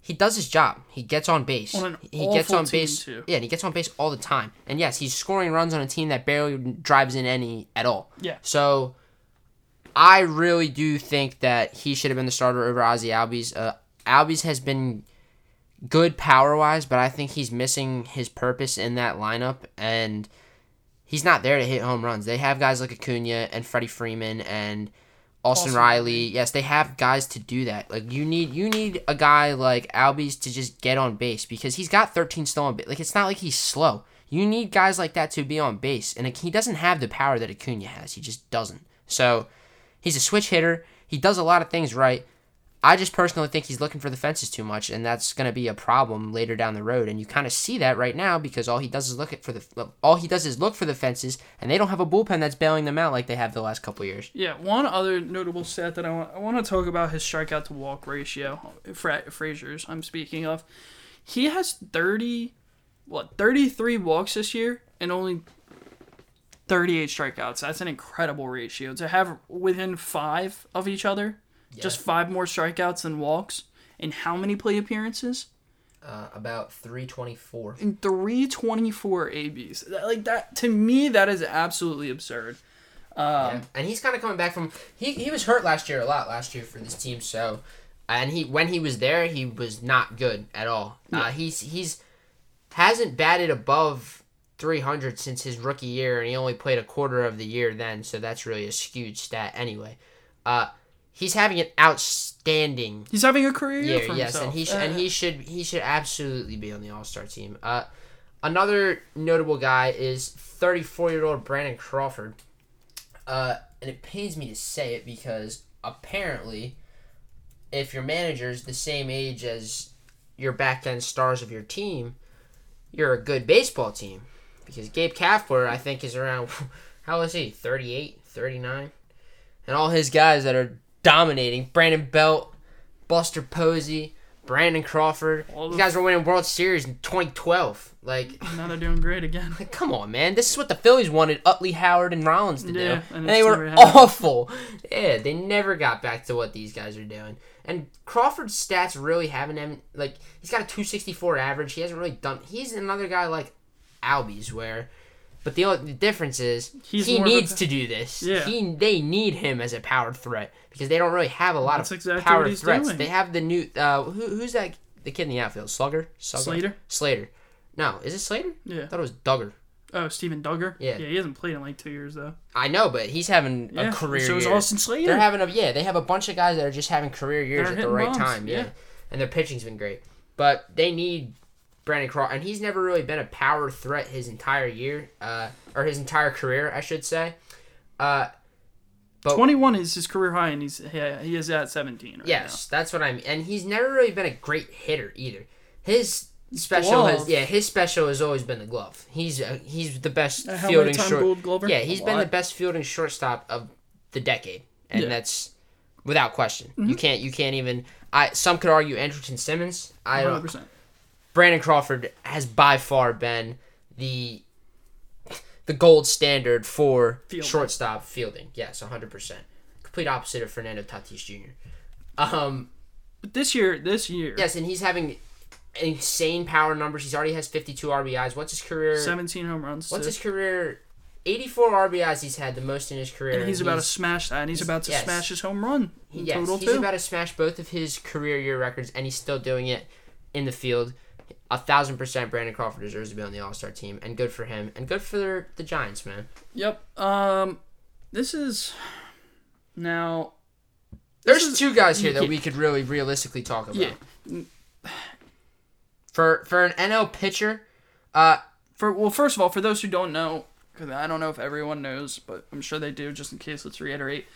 [SPEAKER 1] He does his job. He gets on base.
[SPEAKER 2] On
[SPEAKER 1] he gets on base.
[SPEAKER 2] too.
[SPEAKER 1] Yeah, and he gets on base all the time. And yes, he's scoring runs on a team that barely drives in any at all.
[SPEAKER 2] Yeah.
[SPEAKER 1] So I really do think that he should have been the starter over Ozzie Albies. Uh, Albies has been good power wise, but I think he's missing his purpose in that lineup, and he's not there to hit home runs. They have guys like Acuna and Freddie Freeman and Austin,
[SPEAKER 2] Austin
[SPEAKER 1] Riley. Yes, they have guys to do that. Like you need you need a guy like Albies to just get on base because he's got 13 stolen base. Like it's not like he's slow. You need guys like that to be on base, and he doesn't have the power that Acuna has. He just doesn't. So he's a switch hitter. He does a lot of things right. I just personally think he's looking for the fences too much, and that's going to be a problem later down the road. And you kind of see that right now because all he does is look at for the all he does is look for the fences, and they don't have a bullpen that's bailing them out like they have the last couple years.
[SPEAKER 2] Yeah, one other notable stat that I want I want to talk about his strikeout to walk ratio. Fra- Frazier's I'm speaking of. He has 30 what 33 walks this year and only 38 strikeouts. That's an incredible ratio to have within 5 of each other. Just 5 more strikeouts than walks. In how many plate appearances?
[SPEAKER 1] Uh, about three twenty four.
[SPEAKER 2] In 324 ABs. That- Like that to me that is absolutely absurd. Um,
[SPEAKER 1] and he's kind of coming back from he, he was hurt last year a lot last year for this team so and he when he was there he was not good at all uh, he's he's hasn't batted above 300 since his rookie year and he only played a quarter of the year then so that's really a skewed stat anyway uh he's having an outstanding
[SPEAKER 2] He's having a career year
[SPEAKER 1] yeah,
[SPEAKER 2] for
[SPEAKER 1] yes,
[SPEAKER 2] himself.
[SPEAKER 1] and he sh-
[SPEAKER 2] Uh,
[SPEAKER 1] and he should he should absolutely be on the All Star team. Uh, another notable guy is 34 year old Brandon Crawford. Uh, and it pains me to say it because apparently, if your manager is the same age as your back end stars of your team, you're a good baseball team. Because Gabe Kapler, I think, is around, how is he, 38, 39? And all his guys that are dominating Brandon Belt, Buster Posey, Brandon Crawford.
[SPEAKER 2] All
[SPEAKER 1] These guys were winning World Series in 2012. Like,
[SPEAKER 2] now they're doing great again.
[SPEAKER 1] like, come on, man. This is what the Phillies wanted Utley Howard and Rollins to
[SPEAKER 2] Yeah,
[SPEAKER 1] do.
[SPEAKER 2] and
[SPEAKER 1] And they were awful. Yeah, they never got back to what these guys are doing. And Crawford's stats really haven't him like he's got a 264 average. He hasn't really done he's another guy like Albies where but the only difference is
[SPEAKER 2] He's
[SPEAKER 1] he
[SPEAKER 2] of a-
[SPEAKER 1] needs to do this.
[SPEAKER 2] Yeah.
[SPEAKER 1] He they need him as a powered threat because they don't really have a lot
[SPEAKER 2] That's
[SPEAKER 1] of
[SPEAKER 2] exactly
[SPEAKER 1] powered
[SPEAKER 2] what he's
[SPEAKER 1] threats.
[SPEAKER 2] doing.
[SPEAKER 1] They have the new uh who, who's that the kid in the outfield? Slugger? Slugger?
[SPEAKER 2] Slater?
[SPEAKER 1] Slater. No, is it Slater?
[SPEAKER 2] Yeah.
[SPEAKER 1] I thought it was Duggar.
[SPEAKER 2] Oh, Steven Duggar.
[SPEAKER 1] Yeah.
[SPEAKER 2] Yeah, he hasn't played in like two years though.
[SPEAKER 1] I know, but he's having
[SPEAKER 2] Yeah.
[SPEAKER 1] a career
[SPEAKER 2] So is. Austin Slater.
[SPEAKER 1] They're having a yeah, they have a bunch of guys that are just having career years
[SPEAKER 2] They're
[SPEAKER 1] at the right
[SPEAKER 2] bombs,
[SPEAKER 1] time, yeah.
[SPEAKER 2] yeah.
[SPEAKER 1] And their pitching's been great. But they need Brandon Crawford, and he's never really been a power threat his entire year, uh, or his entire career, I should say. Uh, but
[SPEAKER 2] 21 is his career high, and he's yeah, he is at 17 right
[SPEAKER 1] yes, that's what I mean. And he's never really been a great hitter either. His special has yeah, his special has always been the glove. He's uh, he's the best.
[SPEAKER 2] Uh,
[SPEAKER 1] fielding short. Yeah, he's
[SPEAKER 2] A
[SPEAKER 1] been the best fielding shortstop of the decade, and
[SPEAKER 2] Yeah. Mm-hmm.
[SPEAKER 1] that's without question. You can't you can't even. I some could argue Andrelton Simmons. I don't.
[SPEAKER 2] 100%.
[SPEAKER 1] Brandon Crawford has by far been the the gold standard for
[SPEAKER 2] Fielding.
[SPEAKER 1] shortstop fielding. Yes, 100%. Complete opposite of Fernando Tatis Jr. Um,
[SPEAKER 2] But this year, this year,
[SPEAKER 1] yes, and he's having insane power numbers. He's already has 52 RBIs. What's his career?
[SPEAKER 2] 17 home runs.
[SPEAKER 1] What's
[SPEAKER 2] too.
[SPEAKER 1] his career? 84 RBIs he's had, the most in his career.
[SPEAKER 2] and he's about to smash that, and he's, about to
[SPEAKER 1] yes.
[SPEAKER 2] smash his home run
[SPEAKER 1] Yes,
[SPEAKER 2] total
[SPEAKER 1] he's
[SPEAKER 2] too.
[SPEAKER 1] about to smash both of his career year records, and he's still doing it in the field. A thousand percent, Brandon Crawford deserves to be on the All Star team, and good for him, and good for the Giants, man.
[SPEAKER 2] Yep. Um, this is now.
[SPEAKER 1] There's
[SPEAKER 2] is-
[SPEAKER 1] two guys here that
[SPEAKER 2] yeah.
[SPEAKER 1] we could really realistically talk about.
[SPEAKER 2] Yeah.
[SPEAKER 1] For for an NL pitcher, uh,
[SPEAKER 2] For well, first of all, for those who don't know, because I don't know if everyone knows, but I'm sure they do. Just in case, let's reiterate.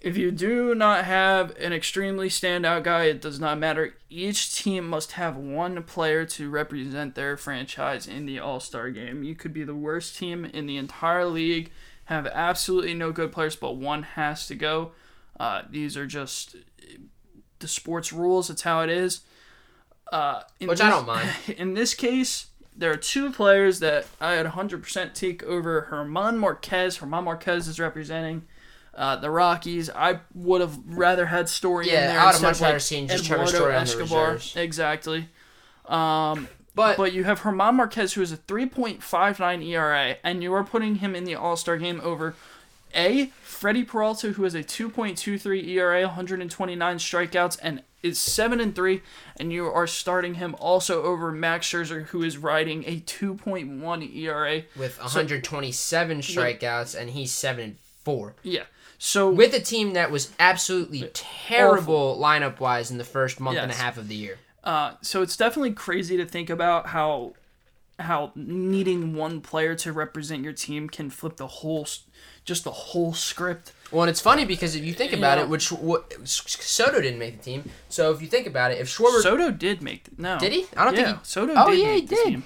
[SPEAKER 2] If you do not have an extremely standout guy, it does not matter. Each team must have one player to represent their franchise in the All Star game. You could be the worst team in the entire league, have absolutely no good players, but one has to go. Uh, these are just the sports rules. It's how it is. Uh, in
[SPEAKER 1] Which I don't mind.
[SPEAKER 2] In this case, there are two players that I had 100% take over Germán Márquez. Germán Márquez is representing uh, the Rockies. I would have rather had Story
[SPEAKER 1] Yeah,
[SPEAKER 2] in there
[SPEAKER 1] I would have much
[SPEAKER 2] of, like,
[SPEAKER 1] seen just
[SPEAKER 2] Eduardo
[SPEAKER 1] Story
[SPEAKER 2] Escobar. Exactly. Um,
[SPEAKER 1] but,
[SPEAKER 2] but you have Germán Márquez, who is a 3.59 ERA, and you are putting him in the All Star game over A. Freddie Peralta, who has a 2.23 ERA, 129 strikeouts, and is 7 and 3, and you are starting him also over Max Scherzer, who is riding a 2.1 ERA.
[SPEAKER 1] with 127 strikeouts, and he's seven and four.
[SPEAKER 2] Yeah. So
[SPEAKER 1] With a team that was absolutely terrible lineup wise in the first month and a half of the year.
[SPEAKER 2] Uh, so it's definitely crazy to think about how how needing one player to represent your team can flip the whole just the whole script.
[SPEAKER 1] Well, and it's funny because if you think about
[SPEAKER 2] Yeah.
[SPEAKER 1] it, which what, Soto didn't make the team. So if you think about it, if Schwarber
[SPEAKER 2] Soto did make the, no.
[SPEAKER 1] Did he? I don't
[SPEAKER 2] yeah,
[SPEAKER 1] think he-
[SPEAKER 2] Soto
[SPEAKER 1] Oh,
[SPEAKER 2] did
[SPEAKER 1] yeah, he did.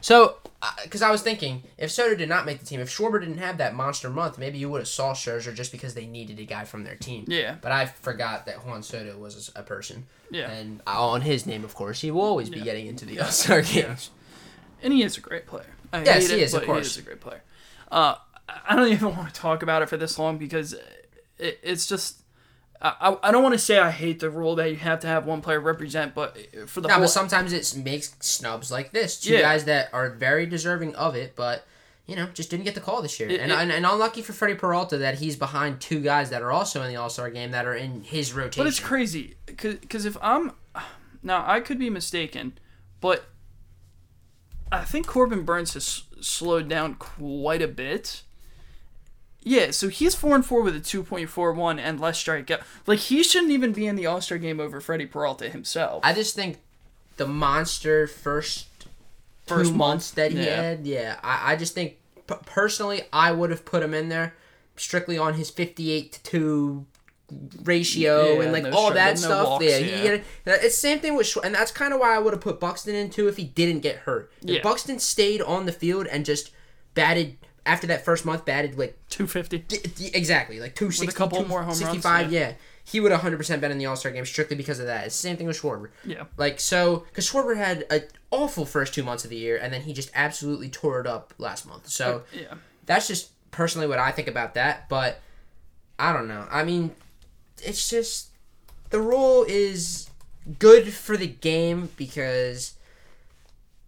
[SPEAKER 1] So, because I was thinking, if Soto did not make the team, if Schwarber didn't have that monster month, maybe you would have saw Scherzer just because they needed a guy from their team.
[SPEAKER 2] Yeah.
[SPEAKER 1] But I forgot that Juan Soto was a person.
[SPEAKER 2] Yeah.
[SPEAKER 1] And on his name, of course, he will always be getting into the All Star games.
[SPEAKER 2] And he is a great player. I
[SPEAKER 1] Yes, he
[SPEAKER 2] it,
[SPEAKER 1] is, of course.
[SPEAKER 2] He is a great player. Uh, I don't even want to talk about it for this long because it, it's just. I, I- don't want to say I hate the rule that you have to have one player represent, but eh, for the
[SPEAKER 1] No,
[SPEAKER 2] whole
[SPEAKER 1] but sometimes it makes snubs like this. Two
[SPEAKER 2] Yeah.
[SPEAKER 1] guys that are very deserving of it, but you know, just didn't get the call this year.
[SPEAKER 2] It-
[SPEAKER 1] and,
[SPEAKER 2] it-
[SPEAKER 1] and and unlucky for Freddie Peralta that he's behind two guys that are also in the All Star game that are in his rotation.
[SPEAKER 2] But it's crazy because if I'm now I could be mistaken, but I think Corbin Burnes has slowed down quite a bit. Yeah, so he's four and four with a two point four one and less strikeout. Like he shouldn't even be in the All Star game over Freddie Peralta himself.
[SPEAKER 1] I just think the monster first
[SPEAKER 2] First
[SPEAKER 1] two months that he
[SPEAKER 2] yeah.
[SPEAKER 1] had, yeah, I, I just think p- personally I would have put him in there strictly on his fifty-eight to two ratio
[SPEAKER 2] Yeah,
[SPEAKER 1] and like
[SPEAKER 2] no
[SPEAKER 1] all
[SPEAKER 2] stri-
[SPEAKER 1] that
[SPEAKER 2] no
[SPEAKER 1] stuff.
[SPEAKER 2] walks,
[SPEAKER 1] yeah,
[SPEAKER 2] yeah.
[SPEAKER 1] he it's same thing with, Schw- and that's kind of why I would have put Buxton in too if he didn't get hurt. If
[SPEAKER 2] Yeah.
[SPEAKER 1] Buxton stayed on the field and just batted after that first month, batted like
[SPEAKER 2] Two fifty.
[SPEAKER 1] D- d- exactly, like 260,
[SPEAKER 2] couple more home runs,
[SPEAKER 1] 65, yeah. He would 100% been in the All Star game strictly because of that. It's the same thing with Schwarber.
[SPEAKER 2] Yeah.
[SPEAKER 1] Like, so, because Schwarber had an awful first two months of the year, and then he just absolutely tore it up last month. So,
[SPEAKER 2] Yeah.
[SPEAKER 1] that's just personally what I think about that, but I don't know. I mean, it's just the rule is good for the game because.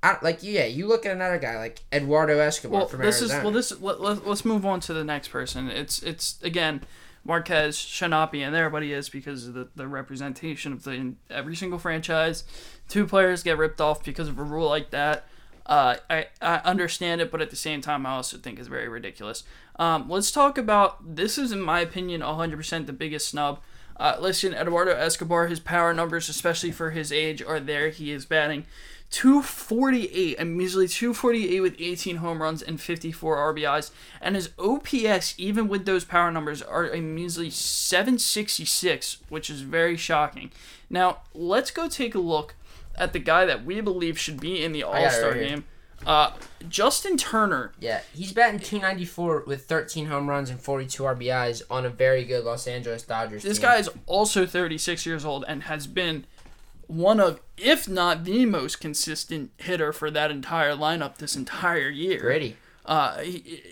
[SPEAKER 1] I, like yeah, you look at another guy like Eduardo Escobar
[SPEAKER 2] Well,
[SPEAKER 1] from
[SPEAKER 2] this
[SPEAKER 1] Arizona.
[SPEAKER 2] is well. This let, let, let's move on to the next person. It's it's again Márquez should not be in there, but he is because of the, the representation of the in every single franchise. Two players get ripped off because of a rule like that. Uh, I I understand it, but at the same time, I also think it's very ridiculous. Um, let's talk about this. Is in my opinion, 100% the biggest snub. Uh, listen, Eduardo Escobar, his power numbers, especially for his age, are there. He is batting 248, a measly 248 with 18 home runs and 54 RBIs. And his OPS, even with those power numbers, are a measly 766, which is very shocking. Now, let's go take a look at the guy that we believe should be in the All Star
[SPEAKER 1] right
[SPEAKER 2] game. Uh, Justin Turner.
[SPEAKER 1] Yeah, he's batting 294 with 13 home runs and 42 RBIs on a very good Los Angeles Dodgers
[SPEAKER 2] This
[SPEAKER 1] team.
[SPEAKER 2] guy is also 36 years old and has been one of, if not the most consistent hitter for that entire lineup this entire year.
[SPEAKER 1] Gritty.
[SPEAKER 2] Uh, he,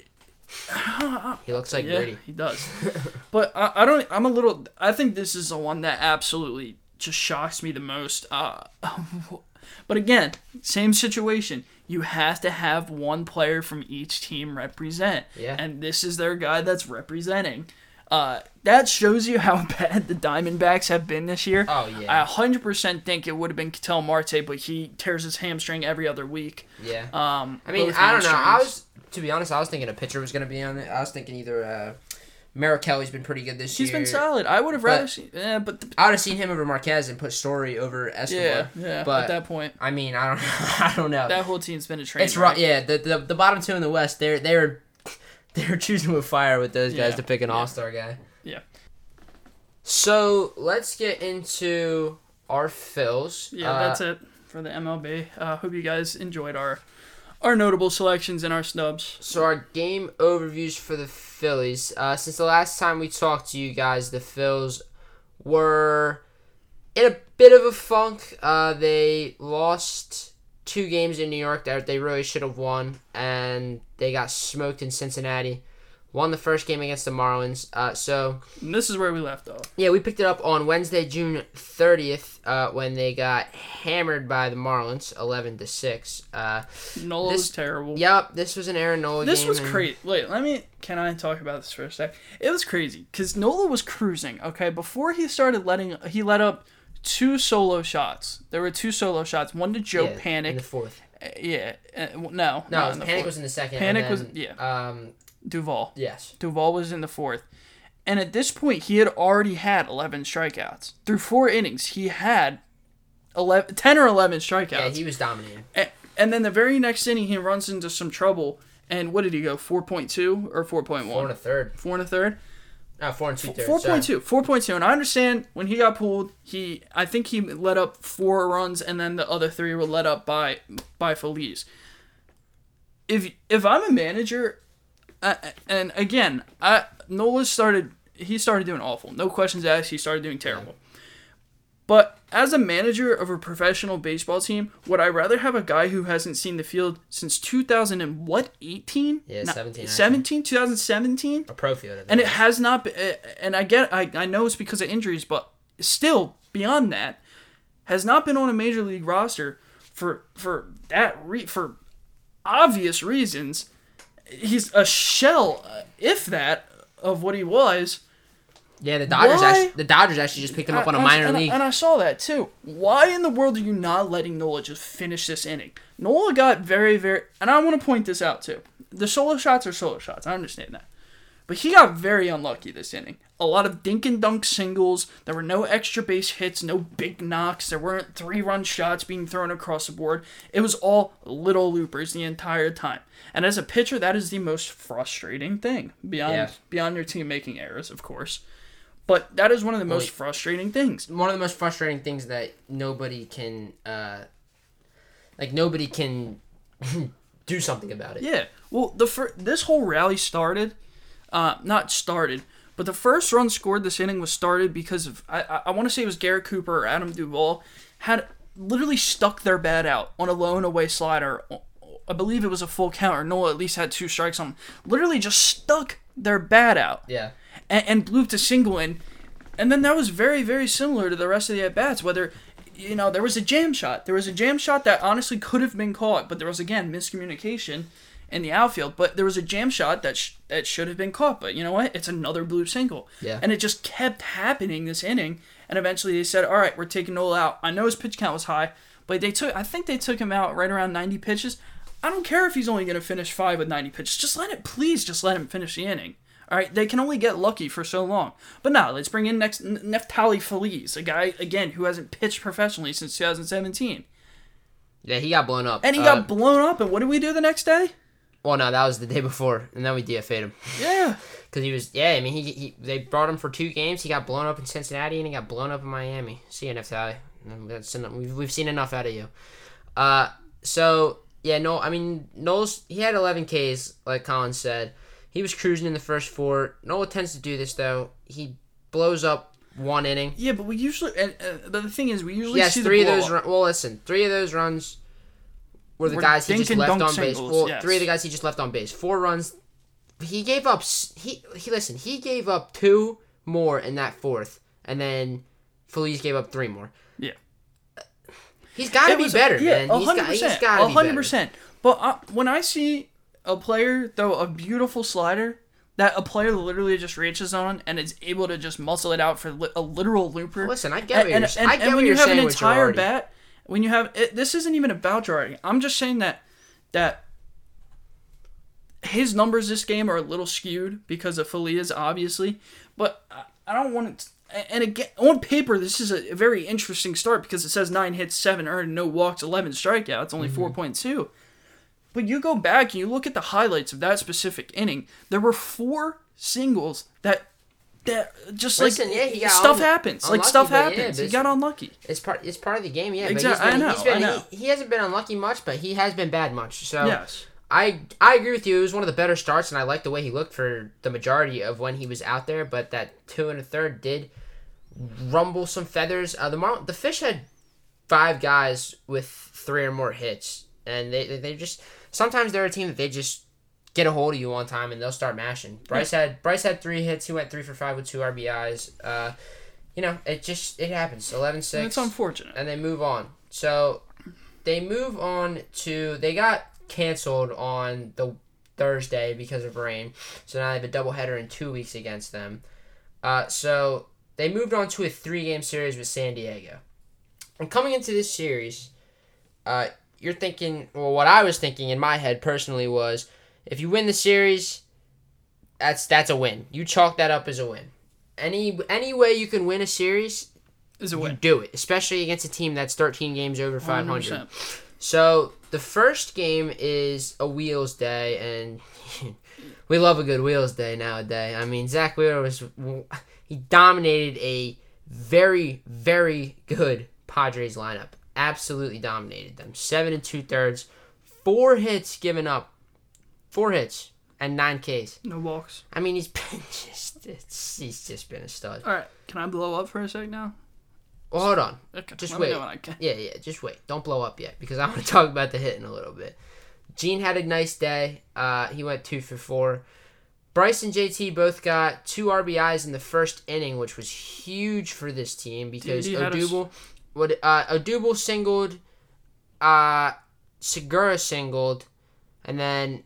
[SPEAKER 1] He looks like
[SPEAKER 2] yeah, he does. but I, I don't. I'm a little. I think this is the one that absolutely just shocks me the most. Uh, but again, same situation. You have to have one player from each team represent.
[SPEAKER 1] Yeah.
[SPEAKER 2] And this is their guy that's representing. Uh, that shows you how bad the Diamondbacks have been this year.
[SPEAKER 1] Oh, yeah.
[SPEAKER 2] I 100% think it would have been Ketel Marte, but he tears his hamstring every other week.
[SPEAKER 1] Yeah.
[SPEAKER 2] Um,
[SPEAKER 1] I mean, I don't know. I was, to be honest, I was thinking a pitcher was going to be on it. I was thinking either uh, Merrill Kelly's been pretty good this
[SPEAKER 2] He's
[SPEAKER 1] year.
[SPEAKER 2] He's been solid. I would have rather seen. Yeah, but the,
[SPEAKER 1] I would have seen him over Márquez and put Story over Escobar.
[SPEAKER 2] yeah, yeah.
[SPEAKER 1] but
[SPEAKER 2] at that point,
[SPEAKER 1] I mean, I don't, I don't know.
[SPEAKER 2] that whole team's been a train.
[SPEAKER 1] it's right. Yeah, the, the the bottom two in the West, they're they're they're choosing with fire with those guys
[SPEAKER 2] Yeah,
[SPEAKER 1] to pick an
[SPEAKER 2] yeah.
[SPEAKER 1] All Star guy.
[SPEAKER 2] Yeah.
[SPEAKER 1] So let's get into our fills.
[SPEAKER 2] Yeah,
[SPEAKER 1] Uh,
[SPEAKER 2] that's it for the MLB. Uh, hope you guys enjoyed our our notable selections and our snubs.
[SPEAKER 1] So our game overviews for the Phillies. Uh, since the last time we talked to you guys, the Phils were in a bit of a funk. Uh, they lost two games in New York that they really should have won, and they got smoked in Cincinnati. Won the first game against the Marlins. Uh, so
[SPEAKER 2] And this is where we left off.
[SPEAKER 1] yeah, we picked it up on Wednesday, June thirtieth, uh, when they got hammered by the Marlins, eleven to six. Uh,
[SPEAKER 2] Nola
[SPEAKER 1] This-
[SPEAKER 2] was terrible.
[SPEAKER 1] yep, this was an Aaron Nola
[SPEAKER 2] This was
[SPEAKER 1] and-
[SPEAKER 2] crazy. Wait, let me. Can I talk about this for a sec? It was crazy because Nola was cruising. Okay, before he started letting, he let up two solo shots. There were two solo shots. One to Joe
[SPEAKER 1] Yeah, in
[SPEAKER 2] Panik.
[SPEAKER 1] the fourth.
[SPEAKER 2] Uh, yeah, uh, no,
[SPEAKER 1] No,
[SPEAKER 2] in the
[SPEAKER 1] Panik
[SPEAKER 2] fourth.
[SPEAKER 1] was in the second.
[SPEAKER 2] Panik
[SPEAKER 1] and
[SPEAKER 2] was- yeah.
[SPEAKER 1] Um,
[SPEAKER 2] Duvall.
[SPEAKER 1] yes.
[SPEAKER 2] Duvall was in the fourth. And at this point, he had already had 11 strikeouts. Through four innings, he had 11, 10 or 11 strikeouts.
[SPEAKER 1] Yeah, he was dominating.
[SPEAKER 2] A- and then the very next inning, he runs into some trouble. And what did he go? 4.2 or 4.1?
[SPEAKER 1] Four and a third.
[SPEAKER 2] Four and a third?
[SPEAKER 1] No, four and two thirds.
[SPEAKER 2] Four point two. Four point two. And I understand when he got pulled, he I think he let up four runs, and then the other three were let up by by Feliz. If if I'm a manager, uh, and again, I Nola started he started doing awful. No questions asked. He started doing terrible. But as a manager of a professional baseball team, would I rather have a guy who hasn't seen the field since 2000 and what 18?
[SPEAKER 1] Yeah,
[SPEAKER 2] Not-
[SPEAKER 1] 17, actually.
[SPEAKER 2] 17, 2017?
[SPEAKER 1] A pro field.
[SPEAKER 2] and it has not been eh, eh, and i get I, I know it's because of injuries but still beyond that has not been on a major league roster for for that re, for obvious reasons he's a shell if that of what he was
[SPEAKER 1] yeah, the Dodgers.
[SPEAKER 2] Why?
[SPEAKER 1] Actually, the Dodgers actually just picked him up on a minor
[SPEAKER 2] and
[SPEAKER 1] league.
[SPEAKER 2] and I saw that too. Why in the world are you not letting Nola just finish this inning? Nola got very, very, and I want to point this out too. The solo shots are solo shots. I understand that, but he got very unlucky this inning. A lot of dink and dunk singles. There were no extra base hits, no big knocks. There weren't three run shots being thrown across the board. It was all little loopers the entire time. And as a pitcher, that is the most frustrating thing beyond
[SPEAKER 1] Yeah.
[SPEAKER 2] beyond your team making errors, of course. But that is one of the most
[SPEAKER 1] Wait.
[SPEAKER 2] frustrating things.
[SPEAKER 1] One of the most frustrating things that nobody can, uh, like nobody can do something about it.
[SPEAKER 2] Yeah. Well, the fir- this whole rally started, uh, not started, but the first run scored this inning was started because of I I, I want to say it was Garrett Cooper or Adam Duvall had literally stuck their bat out on a lone away slider. I believe it was a full count, or Nola at least had two strikes on. Literally just stuck their bat out.
[SPEAKER 1] Yeah.
[SPEAKER 2] And, and a single in. And then that was very, very similar to the rest of the at bats. Whether, you know, there was a jam shot. There was a jam shot that honestly could have been caught, but there was again miscommunication in the outfield. But there was a jam shot that sh- that should have been caught. But you know what? It's another blue single.
[SPEAKER 1] Yeah.
[SPEAKER 2] And it just kept happening this inning. And eventually they said, "All right, we're taking Nola out." I know his pitch count was high, but they took. I think they took him out right around 90 pitches. I don't care if he's only going to finish five with 90 pitches. Just let it, please, just let him finish the inning. All right, they can only get lucky for so long. But now let's bring in next Neftali Feliz, a guy again who hasn't pitched professionally since 2017.
[SPEAKER 1] Yeah, he got blown up.
[SPEAKER 2] and he
[SPEAKER 1] Uh,
[SPEAKER 2] got blown up. And what did we do the next day?
[SPEAKER 1] well, no, that was the day before, and then we DFA'd him
[SPEAKER 2] Yeah,
[SPEAKER 1] because he was. Yeah, I mean, he, he they brought him for two games. He got blown up in Cincinnati, and he got blown up in Miami. See you, Neftali. That's enough. We've we've seen enough out of you. Uh, so yeah, no, I mean, Knowles he had 11 Ks, like Colin said. He was cruising in the first four. Nola tends to do this though. He blows up one inning.
[SPEAKER 2] yeah, but we usually. And, uh, but the thing is, we usually
[SPEAKER 1] Yes,
[SPEAKER 2] see
[SPEAKER 1] three of those. Run, well, listen, three of those runs were the
[SPEAKER 2] Were
[SPEAKER 1] guys he just left on
[SPEAKER 2] dunk
[SPEAKER 1] base.
[SPEAKER 2] singles,
[SPEAKER 1] Well,
[SPEAKER 2] yes.
[SPEAKER 1] three of the guys he just left on base. Four runs. He gave up. He he listen. He gave up two more in that fourth, and then Feliz gave up three more.
[SPEAKER 2] Yeah.
[SPEAKER 1] He's got to be better,
[SPEAKER 2] yeah,
[SPEAKER 1] man. He's got,
[SPEAKER 2] hundred percent.
[SPEAKER 1] got to be
[SPEAKER 2] 100%. But uh, when I see a player throw a beautiful slider that a player literally just reaches on and is able to just muscle it out for li- a literal looper.
[SPEAKER 1] Listen, I get what
[SPEAKER 2] and,
[SPEAKER 1] you're-
[SPEAKER 2] and, and
[SPEAKER 1] what
[SPEAKER 2] when you have an entire bat, when you have it, this isn't even about Girardi. I'm just saying that that his numbers this game are a little skewed because of Feliz's, obviously. But I, I don't want to. And again, on paper, this is a very interesting start because it says nine hits, seven earned, no walks, eleven strikeouts, only
[SPEAKER 1] Mm-hmm.
[SPEAKER 2] point two. But you go back and you look at the highlights of that specific inning. There were four singles that that just
[SPEAKER 1] Listen,
[SPEAKER 2] like
[SPEAKER 1] yeah, he got
[SPEAKER 2] stuff
[SPEAKER 1] un-
[SPEAKER 2] happens. like stuff
[SPEAKER 1] but yeah,
[SPEAKER 2] happens. he got unlucky.
[SPEAKER 1] It's part. It's part of the game, yeah.
[SPEAKER 2] Exact-
[SPEAKER 1] But he's been,
[SPEAKER 2] I know,
[SPEAKER 1] he's been,
[SPEAKER 2] I know.
[SPEAKER 1] He, he hasn't been unlucky much, but he has been bad much. So
[SPEAKER 2] Yes.
[SPEAKER 1] I I agree with you. It was one of the better starts, and I like the way he looked for the majority of when he was out there. But that two and a third did rumble some feathers. Uh, the Mar- the Fish had five guys with three or more hits, and they they- they just sometimes they're a team that they just get a hold of you one time and they'll start mashing. Bryce had Bryce had three hits. He went three for five with two RBIs. Uh, you know, it just it happens. 11-6
[SPEAKER 2] It's unfortunate.
[SPEAKER 1] and they move on. So they move on to they got canceled on the Thursday because of rain. So now they have a doubleheader in two weeks against them. Uh, so they moved on to a three game series with San Diego. And coming into this series, uh, you're thinking well what I was thinking in my head personally was if you win the series, that's that's a win. You chalk that up as a win. Any any way you can win a series,
[SPEAKER 2] Is a
[SPEAKER 1] you
[SPEAKER 2] win.
[SPEAKER 1] do it, especially against a team that's 13 games over 500.
[SPEAKER 2] 100%.
[SPEAKER 1] So the first game is a Wheels Day, and we love a good Wheels Day nowadays. I mean, Zack Wheeler was he dominated a very very good Padres lineup. Absolutely dominated them. Seven and two thirds, four hits given up, four hits and nine Ks.
[SPEAKER 2] No walks.
[SPEAKER 1] I mean, he's been just it's, he's just been a stud.
[SPEAKER 2] All right. Can I blow up for a sec now?
[SPEAKER 1] Well, hold on.
[SPEAKER 2] Okay.
[SPEAKER 1] Just wait.
[SPEAKER 2] know when I can.
[SPEAKER 1] Yeah, yeah, just wait. Don't blow up yet because I want to talk about the hit in a little bit. Gene had a nice day. Uh, he went two for four. Bryce and JT both got two RBIs in the first inning, which was huge for this team because
[SPEAKER 2] Dude,
[SPEAKER 1] Odubel, what uh, Odubel singled, uh, Segura singled, and then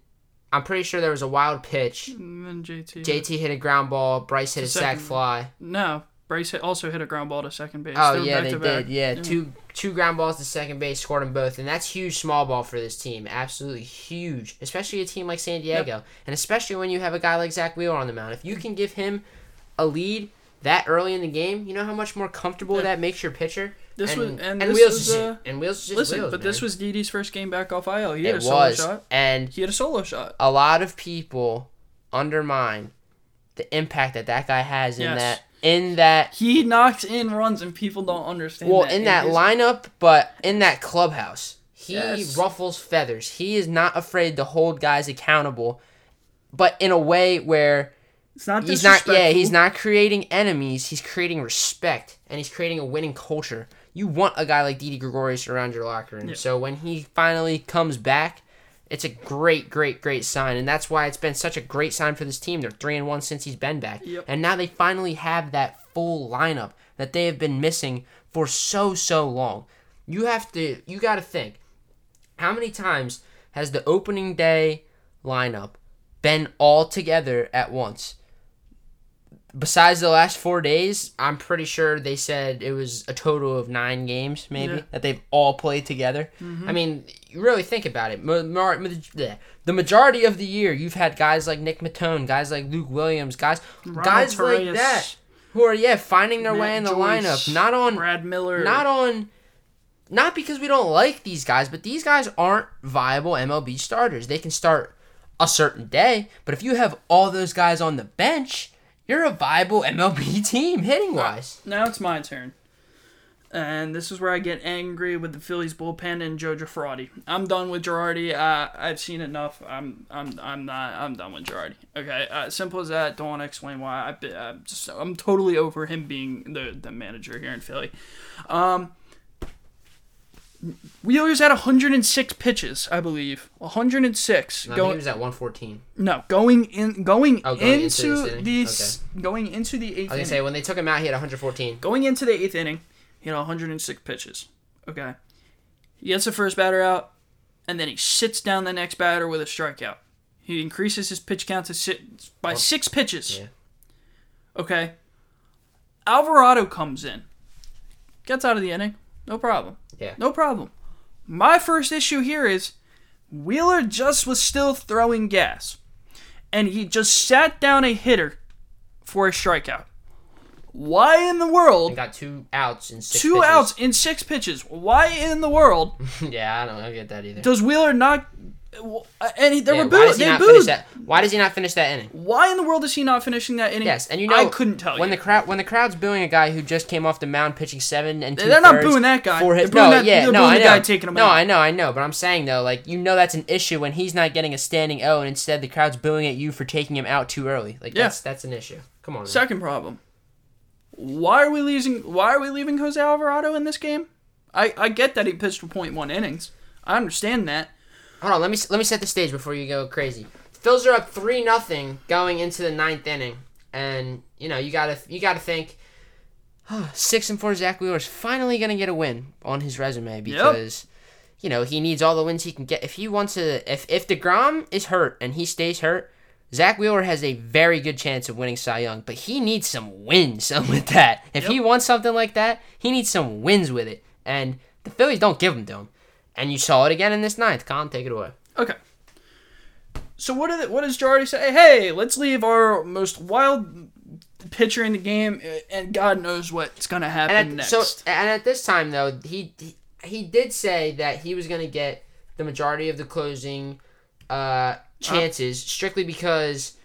[SPEAKER 1] I'm pretty sure there was a wild pitch.
[SPEAKER 2] And then JT.
[SPEAKER 1] JT hit a ground ball. Bryce hit a sac fly.
[SPEAKER 2] No. Bryce hit, also hit a ground ball to second base.
[SPEAKER 1] Oh
[SPEAKER 2] were
[SPEAKER 1] yeah, they did. Yeah, two two ground balls to second base, scored them both, and that's huge small ball for this team. Absolutely huge, especially a team like San Diego, and especially when you have a guy like Zack Wheeler on the mound. If you can give him a lead that early in the game, you know how much more comfortable
[SPEAKER 2] Yeah.
[SPEAKER 1] that makes your pitcher.
[SPEAKER 2] This
[SPEAKER 1] and,
[SPEAKER 2] was and,
[SPEAKER 1] and
[SPEAKER 2] this
[SPEAKER 1] Wheels
[SPEAKER 2] was,
[SPEAKER 1] is
[SPEAKER 2] uh,
[SPEAKER 1] and Wheels just
[SPEAKER 2] listen,
[SPEAKER 1] Wheels,
[SPEAKER 2] but this was Didi's first game back off IL. He had
[SPEAKER 1] it
[SPEAKER 2] a solo
[SPEAKER 1] was,
[SPEAKER 2] shot.
[SPEAKER 1] and
[SPEAKER 2] He had a solo shot.
[SPEAKER 1] a lot of people undermine the impact that that guy has in
[SPEAKER 2] Yes.
[SPEAKER 1] that in that
[SPEAKER 2] He knocks in runs and people don't understand.
[SPEAKER 1] Well,
[SPEAKER 2] that.
[SPEAKER 1] in that
[SPEAKER 2] his-
[SPEAKER 1] lineup, but in that clubhouse, he
[SPEAKER 2] Yes.
[SPEAKER 1] ruffles feathers. He is not afraid to hold guys accountable, but in a way where
[SPEAKER 2] it's not
[SPEAKER 1] he's not. Yeah, he's not creating enemies. He's creating respect, and he's creating a winning culture. You want a guy like Didi Gregorius around your locker room.
[SPEAKER 2] Yeah.
[SPEAKER 1] So when he finally comes back, it's a great, great, great sign, and that's why it's been such a great sign for this team. They're three and one since he's been back,
[SPEAKER 2] Yep.
[SPEAKER 1] and now they finally have that full lineup that they have been missing for so so long. You have to, you got to think, how many times has the opening day lineup been all together at once? Besides the last four days, I'm pretty sure they said it was a total of nine games, maybe
[SPEAKER 2] Yeah.
[SPEAKER 1] that they've all played together. Mm-hmm. I mean, you really think about it. Ma- mar- ma- bleh. The majority of the year, you've had guys like Nick Maton, guys like Luke Williams, guys,
[SPEAKER 2] Ronald
[SPEAKER 1] guys like that, who are yeah finding their
[SPEAKER 2] Matt
[SPEAKER 1] way in the
[SPEAKER 2] Joyce,
[SPEAKER 1] lineup, not on
[SPEAKER 2] Brad Miller.
[SPEAKER 1] not on not because we don't like these guys, but these guys aren't viable MLB starters. They can start a certain day, but if you have all those guys on the bench, you're a viable MLB team hitting wise.
[SPEAKER 2] Now it's my turn. And this is where I get angry with the Phillies bullpen and Joe Girardi. I'm done with Girardi. Uh, I've seen enough. I'm I'm I'm not. I'm done with Girardi. Okay, uh, simple as that. Don't want to explain why. I, I'm just I'm totally over him being the the manager here in Philly. Um, Wheeler's at 106 pitches, I believe. 106.
[SPEAKER 1] No, I think he was at 114.
[SPEAKER 2] no, going in, going,
[SPEAKER 1] Oh, going into
[SPEAKER 2] into
[SPEAKER 1] this inning?
[SPEAKER 2] the s- going into the eighth
[SPEAKER 1] I was gonna
[SPEAKER 2] inning.
[SPEAKER 1] say when they took him out, he had 114.
[SPEAKER 2] Going into the eighth inning, he had 106 pitches. Okay. He gets the first batter out, and then he sits down the next batter with a strikeout. He increases his pitch count to sit by six pitches.
[SPEAKER 1] Yeah.
[SPEAKER 2] Okay. Alvarado comes in, gets out of the inning, no problem.
[SPEAKER 1] Yeah.
[SPEAKER 2] No problem. My first issue here is Wheeler just was still throwing gas, and he just sat down a hitter for a strikeout. Why in the world
[SPEAKER 1] He got two outs in six
[SPEAKER 2] two
[SPEAKER 1] pitches.
[SPEAKER 2] outs in six pitches. Why in the world
[SPEAKER 1] yeah, I don't, I don't get that either.
[SPEAKER 2] does Wheeler not? Uh, and he, they
[SPEAKER 1] Yeah,
[SPEAKER 2] were booed. They booed.
[SPEAKER 1] that? Why does he not finish that inning?
[SPEAKER 2] Why in the world is he not finishing that inning?
[SPEAKER 1] Yes, and you know
[SPEAKER 2] I couldn't tell
[SPEAKER 1] when
[SPEAKER 2] you.
[SPEAKER 1] the crowd when the crowd's booing a guy who just came off the mound pitching seven and two
[SPEAKER 2] They're not booing that guy. They're booing
[SPEAKER 1] no,
[SPEAKER 2] that-
[SPEAKER 1] yeah, no, I know.
[SPEAKER 2] guy taking him
[SPEAKER 1] no,
[SPEAKER 2] out.
[SPEAKER 1] I know, I know, but I'm saying though, like you know that's an issue when he's not getting a standing O, and instead the crowd's booing at you for taking him out too early. Like
[SPEAKER 2] Yeah.
[SPEAKER 1] that's that's an issue. Come on. man.
[SPEAKER 2] Second problem. Why are we losing? Why are we leaving Jose Alvarado in this game? I, I get that he pitched for .1 innings. I understand that.
[SPEAKER 1] Hold on, let me let me set the stage before you go crazy. Phils are up three nothing going into the ninth inning, and you know you gotta you gotta think six and four Zack Wheeler's finally gonna get a win on his resume because you know he needs all the wins he can get. If he wants to, if if deGrom is hurt and he stays hurt, Zack Wheeler has a very good chance of winning Cy Young, but he needs some wins with that. If he wants something like that, he needs some wins with it, and the Phillies don't give them to him. And you saw it again in this ninth. Colin, take it away.
[SPEAKER 2] Okay. So what did what does Girardi say? Hey, let's leave our most wild pitcher in the game, uh, and God knows what's gonna happen
[SPEAKER 1] And at,
[SPEAKER 2] next.
[SPEAKER 1] so, and at this time though, he, he he did say that he was going to get the majority of the closing uh, chances strictly because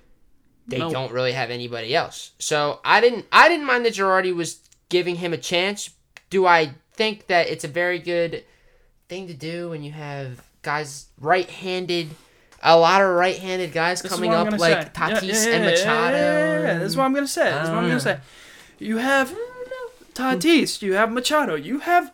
[SPEAKER 1] they
[SPEAKER 2] No.
[SPEAKER 1] don't really have anybody else. So I didn't I didn't mind that Girardi was giving him a chance. Do I think that it's a very good thing to do when you have guys right-handed? A lot of right-handed guys
[SPEAKER 2] This
[SPEAKER 1] coming up like
[SPEAKER 2] say. Yeah,
[SPEAKER 1] Tatis
[SPEAKER 2] yeah, yeah,
[SPEAKER 1] and Machado.
[SPEAKER 2] Yeah, yeah, yeah. This is what I'm gonna say. This is what I'm gonna say. You have Tatis. You have Machado. You have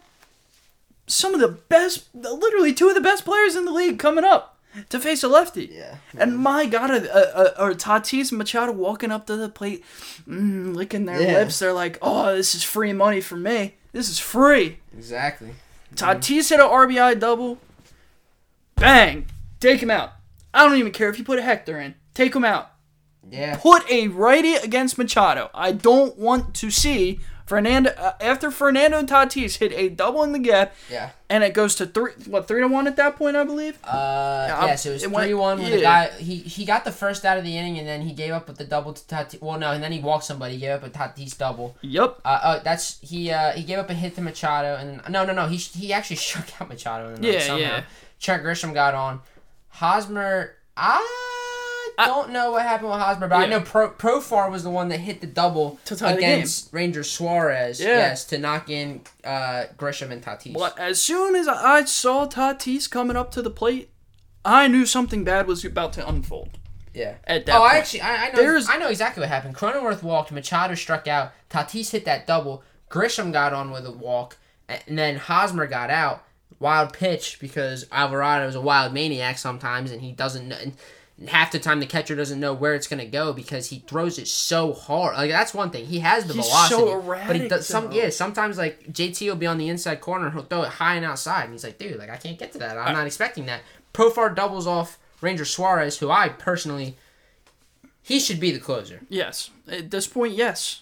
[SPEAKER 2] some of the best, literally two of the best players in the league coming up to face a lefty.
[SPEAKER 1] Yeah.
[SPEAKER 2] And my God, a, a, a, or Tatis and Machado walking up to the plate, mm, licking their
[SPEAKER 1] Yeah.
[SPEAKER 2] lips. They're like, "Oh, this is free money for me. This is free."
[SPEAKER 1] Exactly.
[SPEAKER 2] Tatis hit an RBI double. Bang! Take him out. I don't even care if you put a Hector in. Take him out.
[SPEAKER 1] Yeah.
[SPEAKER 2] Put a righty against Machado. I don't want to see Fernando uh, after Fernando and Tatis hit a double in the gap,
[SPEAKER 1] Yeah.
[SPEAKER 2] and it goes to three. What three to one at that point, I believe.
[SPEAKER 1] Uh,
[SPEAKER 2] Yeah,
[SPEAKER 1] yeah, so it was
[SPEAKER 2] it
[SPEAKER 1] three one. When the guy he he got the first out of the inning, and then he gave up with the double to Tatis. Well, no, and then he walked somebody. He gave up a Tatis double.
[SPEAKER 2] Yep.
[SPEAKER 1] Uh, uh that's he uh he gave up a hit to Machado, and no, no, no, he he actually struck out Machado. In the
[SPEAKER 2] Yeah,
[SPEAKER 1] somehow.
[SPEAKER 2] yeah.
[SPEAKER 1] Trent Grisham got on. Hosmer, I don't know what happened with Hosmer, but I know Pro Profar was the one that hit the double
[SPEAKER 2] To tie the
[SPEAKER 1] against Ranger Suarez.
[SPEAKER 2] Yeah.
[SPEAKER 1] Yes, to knock in uh Grisham and Tatis.
[SPEAKER 2] But as soon as I saw Tatis coming up to the plate, I knew something bad was about to unfold.
[SPEAKER 1] Yeah.
[SPEAKER 2] At that
[SPEAKER 1] oh,
[SPEAKER 2] point.
[SPEAKER 1] I actually, I, I know,
[SPEAKER 2] There's-
[SPEAKER 1] I know exactly what happened. Cronenworth walked, Machado struck out, Tatis hit that double, Grisham got on with a walk, and then Hosmer got out. Wild pitch because Alvarado is a wild maniac sometimes, and he doesn't. know and Half the time, the catcher doesn't know where it's gonna go because he throws it so hard. Like that's one thing. He has the
[SPEAKER 2] He's
[SPEAKER 1] velocity,
[SPEAKER 2] so
[SPEAKER 1] but he does some.
[SPEAKER 2] though.
[SPEAKER 1] Yeah, sometimes like JT will be on the inside corner, and he'll throw it high and outside, and he's like, "Dude, like I can't get to that. I'm not expecting that." Profar doubles off Ranger Suarez, who I personally he should be the closer.
[SPEAKER 2] Yes, at this point, yes.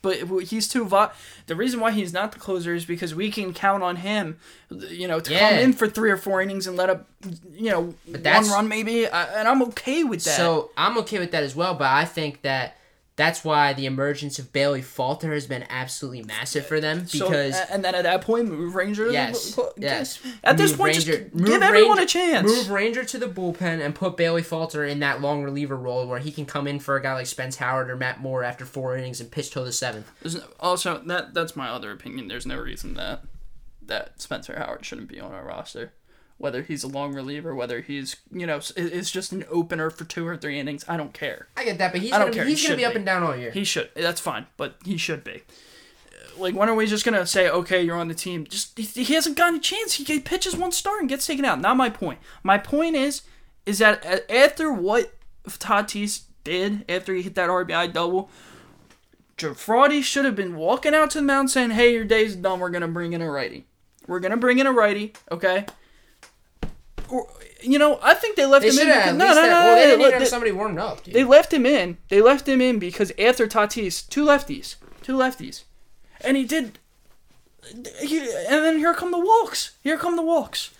[SPEAKER 2] But he's too vi- The reason why he's not the closer is because we can count on him, you know, to come in for three or four innings and let up, you know, one run maybe, and I'm okay with that.
[SPEAKER 1] So I'm okay with that as well, but I think that That's why the emergence of Bailey Falter has been absolutely massive for them
[SPEAKER 2] So-
[SPEAKER 1] because
[SPEAKER 2] and then at that point, move Ranger. to the
[SPEAKER 1] Yes,
[SPEAKER 2] bu-
[SPEAKER 1] yes.
[SPEAKER 2] At this
[SPEAKER 1] Move
[SPEAKER 2] point,
[SPEAKER 1] Ranger-
[SPEAKER 2] just give everyone
[SPEAKER 1] Ranger-
[SPEAKER 2] a chance.
[SPEAKER 1] Move Ranger to the bullpen and put Bailey Falter in that long reliever role where he can come in for a guy like Spence Howard or Matt Moore after four innings and pitch till the seventh.
[SPEAKER 2] There's no- also, that that's my other opinion. There's no reason that that Spencer Howard shouldn't be on our roster. Whether he's a long reliever, whether he's you know is just an opener for two or three innings, I don't care.
[SPEAKER 1] I get that, but he's
[SPEAKER 2] I don't
[SPEAKER 1] gonna,
[SPEAKER 2] care.
[SPEAKER 1] he's
[SPEAKER 2] He
[SPEAKER 1] gonna be
[SPEAKER 2] should
[SPEAKER 1] up and down all year.
[SPEAKER 2] He should. That's fine, but he should be. Like, when are we just gonna say, okay, you're on the team? Just he he hasn't gotten a chance. He pitches one start and gets taken out. Not my point. My point is, is that after what Tatis did after he hit that RBI double, Girardi should have been walking out to the mound saying, "Hey, your day's done. We're gonna bring in a righty. We're gonna bring in a righty, okay." You know, I think they left
[SPEAKER 1] They
[SPEAKER 2] him in. because- no, no, no,
[SPEAKER 1] well, they
[SPEAKER 2] no,
[SPEAKER 1] didn't
[SPEAKER 2] no,
[SPEAKER 1] even have
[SPEAKER 2] they-
[SPEAKER 1] somebody warmed up, dude.
[SPEAKER 2] they left him in. They left him in because after Tatis, two lefties, two lefties, and he did. He, and then here come the walks. Here come the walks.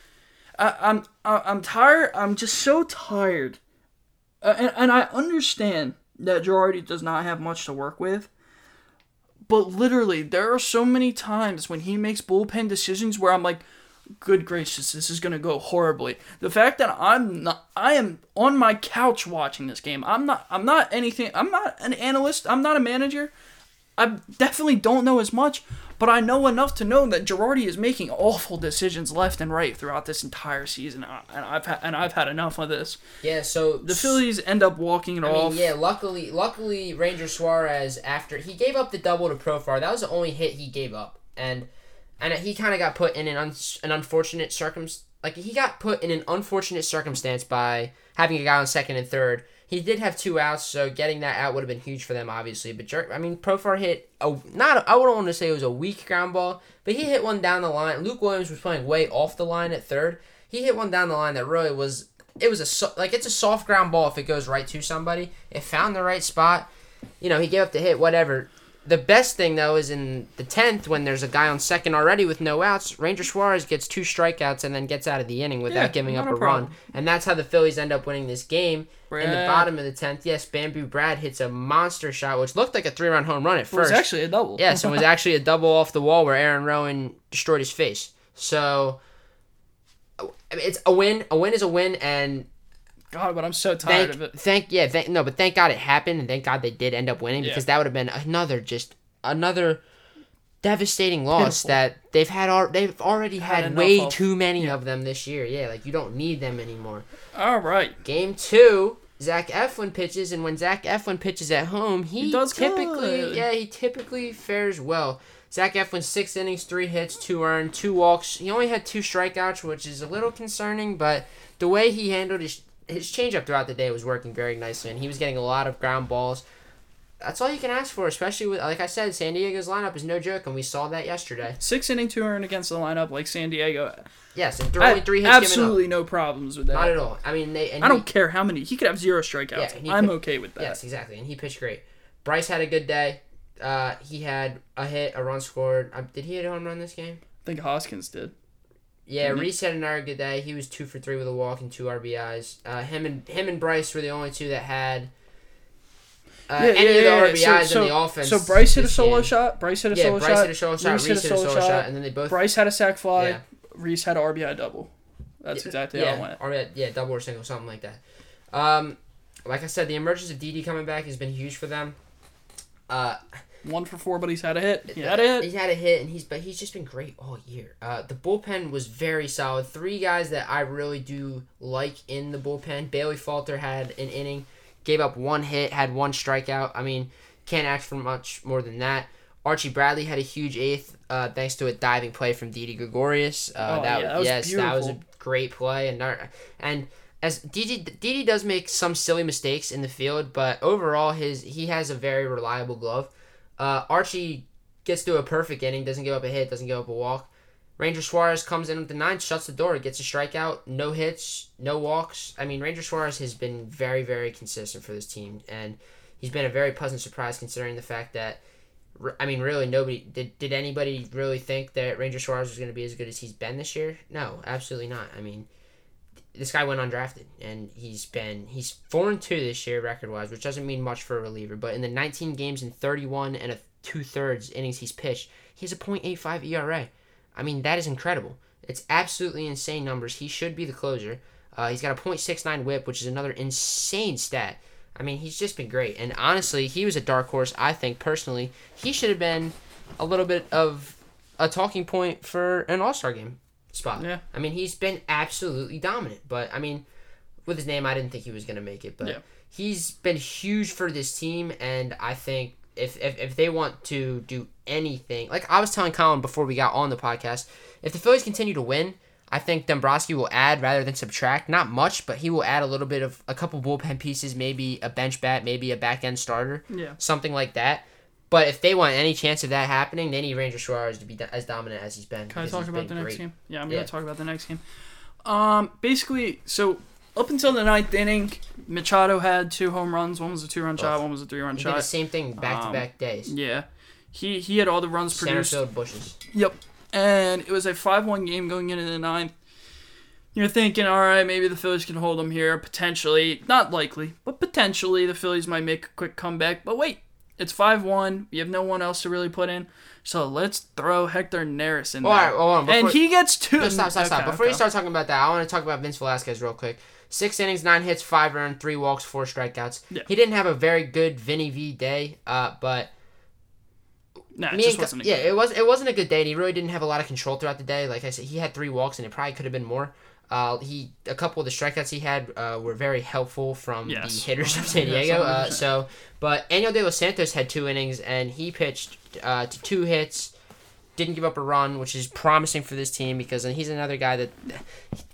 [SPEAKER 2] I, I'm I, I'm tired. I'm just so tired. Uh, and, and I understand that Girardi does not have much to work with. But literally, there are so many times when he makes bullpen decisions where I'm like, good gracious, this is gonna go horribly. The fact that I'm not, I am on my couch watching this game. I'm not, I'm not anything. I'm not an analyst. I'm not a manager. I definitely don't know as much, but I know enough to know that Girardi is making awful decisions left and right throughout this entire season, and I've had, and I've had enough of this.
[SPEAKER 1] yeah, so
[SPEAKER 2] The Phillies end up walking it
[SPEAKER 1] I
[SPEAKER 2] off.
[SPEAKER 1] mean, yeah, luckily, luckily, Ranger Suarez after he gave up the double to Profar, that was the only hit he gave up, and and he kind of got put in an un, an unfortunate circumstance. like he got put in an unfortunate circumstance by having a guy on second and third. He did have two outs, so getting that out would have been huge for them, obviously. But Jer- I mean, Profar hit a not I wouldn't want to say it was a weak ground ball, but he hit one down the line. Luke Williams was playing way off the line at third. He hit one down the line that really was it was a so, like it's a soft ground ball if it goes right to somebody. It found the right spot. You know, he gave up the hit, whatever. The best thing though is in the tenth when there's a guy on second already with no outs. Ranger Suarez gets two strikeouts and then gets out of the inning without
[SPEAKER 2] Yeah,
[SPEAKER 1] giving up a
[SPEAKER 2] a
[SPEAKER 1] run, and that's how the Phillies end up winning this game. In the bottom of the tenth, yes, Bamboo Brad hits a monster shot, which looked like a three-run home run at first.
[SPEAKER 2] It was actually a double.
[SPEAKER 1] Yes, it was actually a double off the wall where Aaron Rowand destroyed his face. So, it's a win. A win is a win, and
[SPEAKER 2] God, but I'm so tired
[SPEAKER 1] thank,
[SPEAKER 2] of it.
[SPEAKER 1] thank, yeah, thank, no, but thank God it happened, and thank God they did end up winning
[SPEAKER 2] Yeah.
[SPEAKER 1] because that would have been another just another devastating loss
[SPEAKER 2] Pitiful.
[SPEAKER 1] that they've had. Al- they've already
[SPEAKER 2] Had
[SPEAKER 1] had, way
[SPEAKER 2] of.
[SPEAKER 1] too many of them this year. Yeah, like you don't need them anymore.
[SPEAKER 2] All right.
[SPEAKER 1] Game two, Zach Eflin pitches, and when Zach Eflin pitches at home, he,
[SPEAKER 2] He does
[SPEAKER 1] typically,
[SPEAKER 2] good.
[SPEAKER 1] yeah, he typically fares well. Zach Eflin six innings, three hits, two earned, two walks. He only had two strikeouts, which is a little concerning, but the way he handled his his changeup throughout the day was working very nicely, and he was getting a lot of ground balls. That's all you can ask for, especially with, like I said, San Diego's lineup is no joke, and we saw that yesterday.
[SPEAKER 2] Six inning two earn against the lineup like San Diego.
[SPEAKER 1] Yes, and three hits
[SPEAKER 2] absolutely no problems with
[SPEAKER 1] up. Not
[SPEAKER 2] that.
[SPEAKER 1] at all. I mean, they. And
[SPEAKER 2] I
[SPEAKER 1] he-
[SPEAKER 2] don't care how many. He could have zero strikeouts.
[SPEAKER 1] Yeah,
[SPEAKER 2] I'm
[SPEAKER 1] could-
[SPEAKER 2] okay with that.
[SPEAKER 1] Yes, exactly, and he pitched great. Bryce had a good day. Uh, he had a hit, a run scored. Uh, did he hit a home run this game?
[SPEAKER 2] I think Hoskins did.
[SPEAKER 1] Yeah,
[SPEAKER 2] he?
[SPEAKER 1] Rhys had another good day. He was two for three with a walk and two RBIs. Uh, him and him and Bryce were the only two that had uh,
[SPEAKER 2] Yeah,
[SPEAKER 1] any
[SPEAKER 2] yeah,
[SPEAKER 1] of the
[SPEAKER 2] yeah.
[SPEAKER 1] RBIs
[SPEAKER 2] So-
[SPEAKER 1] in the offense.
[SPEAKER 2] So Bryce hit a solo
[SPEAKER 1] game.
[SPEAKER 2] shot. Bryce hit a
[SPEAKER 1] Yeah,
[SPEAKER 2] solo
[SPEAKER 1] Bryce
[SPEAKER 2] shot.
[SPEAKER 1] hit a solo shot. Rhys, hit a solo shot, and then they both.
[SPEAKER 2] Bryce had a sac fly.
[SPEAKER 1] Yeah.
[SPEAKER 2] Rhys had RBI double. That's exactly
[SPEAKER 1] yeah,
[SPEAKER 2] how it went.
[SPEAKER 1] Or yeah, double or single, something like that. Um, like I said, the emergence of Didi coming back has been huge for them. Uh,
[SPEAKER 2] One for four, but he's had a hit. He had a hit.
[SPEAKER 1] He had a hit, and he's but he's just been great all year. Uh, the bullpen was very solid. Three guys that I really do like in the bullpen. Bailey Falter had an inning, gave up one hit, had one strikeout. I mean, can't ask for much more than that. Archie Bradley had a huge eighth, uh, thanks to a diving play from Didi Gregorius. Uh,
[SPEAKER 2] Oh,
[SPEAKER 1] that,
[SPEAKER 2] yeah, that was
[SPEAKER 1] yes, that was a great play, and not- and as Didi Didi does make some silly mistakes in the field, but overall his he has a very reliable glove. Uh, Archie gets through a perfect inning, doesn't give up a hit, doesn't give up a walk. Ranger Suarez comes in with the ninth, shuts the door, gets a strikeout, no hits, no walks. I mean, Ranger Suarez has been very, very consistent for this team, and he's been a very pleasant surprise considering the fact that, I mean, really nobody did. Did anybody really think that Ranger Suarez was going to be as good as he's been this year? No, absolutely not. I mean, this guy went undrafted, and he's been he's four and two this year record wise, which doesn't mean much for a reliever. But in the 19 games in 31 and a two thirds innings he's pitched, he has a .85 ERA. I mean that is incredible. It's absolutely insane numbers. He should be the closer. Uh, he's got a .69 WHIP, which is another insane stat. I mean, he's just been great. And honestly, he was a dark horse. I think personally, he should have been a little bit of a talking point for an All Star game spot.
[SPEAKER 2] Yeah.
[SPEAKER 1] I mean, he's been absolutely dominant. But I mean, with his name, I didn't think he was going to make it. But
[SPEAKER 2] Yeah.
[SPEAKER 1] he's been huge for this team, and I think if, if if they want to do anything, like I was telling Colin before we got on the podcast, if the Phillies continue to win. I think Dombrowski will add rather than subtract. Not much, but he will add a little bit of a couple bullpen pieces, maybe a bench bat, maybe a back end starter
[SPEAKER 2] Yeah.
[SPEAKER 1] something like that. But if they want any chance of that happening, they need Ranger Suarez to be do- as dominant as he's been.
[SPEAKER 2] Can I talk about the next
[SPEAKER 1] great.
[SPEAKER 2] game? Yeah, I'm
[SPEAKER 1] Yeah.
[SPEAKER 2] gonna talk about the next game. Um, basically, so up until the ninth inning, Machado had two home runs. One was a two-run shot. One was a three-run
[SPEAKER 1] He did the
[SPEAKER 2] shot.
[SPEAKER 1] same thing back to back days.
[SPEAKER 2] Yeah, he he had all the runs
[SPEAKER 1] Center
[SPEAKER 2] produced.
[SPEAKER 1] field bushes.
[SPEAKER 2] Yep. And it was a 5 1 game going into the ninth. You're thinking, all right, maybe the Phillies can hold them here. Potentially. Not likely, but potentially the Phillies might make a quick comeback. But wait, it's 5 1. You have no one else to really put in. So let's throw Hector Neris in
[SPEAKER 1] Well,
[SPEAKER 2] there.
[SPEAKER 1] all right, hold on,
[SPEAKER 2] and he gets two.
[SPEAKER 1] No, stop, stop, stop.
[SPEAKER 2] Okay,
[SPEAKER 1] Before you start talking about that, I want to talk about Vince Velasquez real quick. Six innings, nine hits, five earned, three walks, four strikeouts.
[SPEAKER 2] Yeah.
[SPEAKER 1] He didn't have a very good Vinny V day, uh, but
[SPEAKER 2] Nah, it just wasn't
[SPEAKER 1] yeah, it was it wasn't a good day, and he really didn't have a lot of control throughout the day. Like I said, he had three walks, and it probably could have been more. Uh, he a couple of the strikeouts he had uh, were very helpful from
[SPEAKER 2] Yes.
[SPEAKER 1] the hitters of San Diego. uh, so, but Enyel De Los Santos had two innings, and he pitched uh, to two hits, didn't give up a run, which is promising for this team because he's another guy that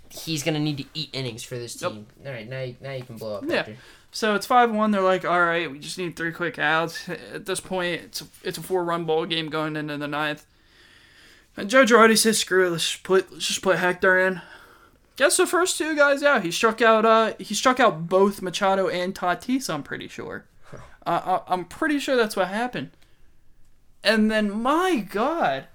[SPEAKER 1] he's gonna need to eat innings for this team. All right, now you, now you can blow up.
[SPEAKER 2] Yeah.
[SPEAKER 1] Hector.
[SPEAKER 2] So it's five one. They're like, all right, we just need three quick outs. At this point, it's a, it's a four run ball game going into the ninth. And Joe Girardi says, screw it, let's just put let's just put Hector in. Gets the first two guys out. He struck out uh he struck out both Machado and Tatis. I'm pretty sure. Uh, I, I'm pretty sure that's what happened. And then my God,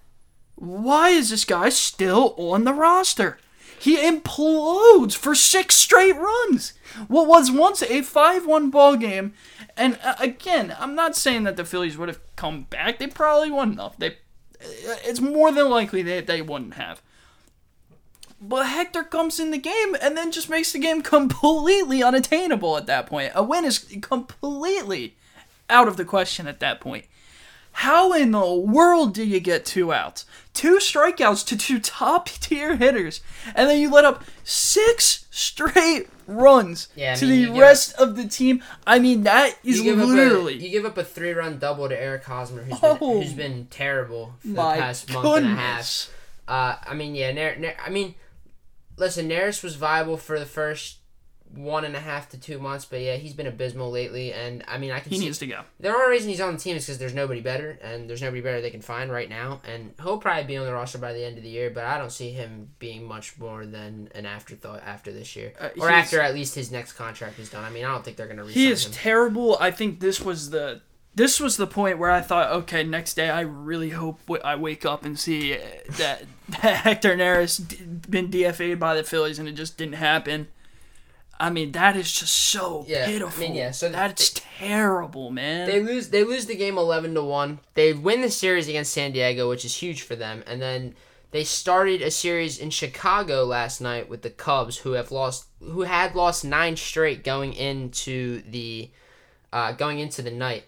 [SPEAKER 2] why is this guy still on the roster? He implodes for six straight runs. What was once a 5 1 ball game. And uh, again, I'm not saying that the Phillies would have come back. They probably wouldn't have. They, uh, it's more than likely that they wouldn't have. But Hector comes in the game and then just makes the game completely unattainable at that point. A win is completely out of the question at that point. How in the world do you get two outs? Two strikeouts to two top tier hitters, and then you let up six straight runs
[SPEAKER 1] Yeah,
[SPEAKER 2] to
[SPEAKER 1] mean,
[SPEAKER 2] the rest of the team. I mean, that is
[SPEAKER 1] You up a
[SPEAKER 2] literally
[SPEAKER 1] you give up a three run double to Eric Hosmer, who's
[SPEAKER 2] Oh.
[SPEAKER 1] been who's been terrible for the past month and a half.
[SPEAKER 2] goodness.
[SPEAKER 1] Uh, I mean, yeah, Nar- Nar- I mean, listen, Neris was viable for the first one and a half to two months, but yeah, he's been abysmal lately. And I mean, I can
[SPEAKER 2] He
[SPEAKER 1] see
[SPEAKER 2] needs to go.
[SPEAKER 1] the only reason he's on the team is because there's nobody better, and there's nobody better they can find right now. And he'll probably be on the roster by the end of the year, but I don't see him being much more than an afterthought after this year,
[SPEAKER 2] Uh,
[SPEAKER 1] or after at least his next contract is done. I mean, I don't think they're gonna resign
[SPEAKER 2] He is
[SPEAKER 1] him.
[SPEAKER 2] terrible. I think this was the this was the point where I thought, okay, next day I really hope w- I wake up and see uh, that Hector Neris been DFA'd by the Phillies, and it just didn't happen. I mean, that is just so
[SPEAKER 1] Yeah, I
[SPEAKER 2] pitiful.
[SPEAKER 1] mean, yeah, so
[SPEAKER 2] that's terrible, man.
[SPEAKER 1] They lose. They lose the game eleven to one. They win the series against San Diego, which is huge for them. And then they started a series in Chicago last night with the Cubs, who have lost, who had lost nine straight going into the, uh, going into the night.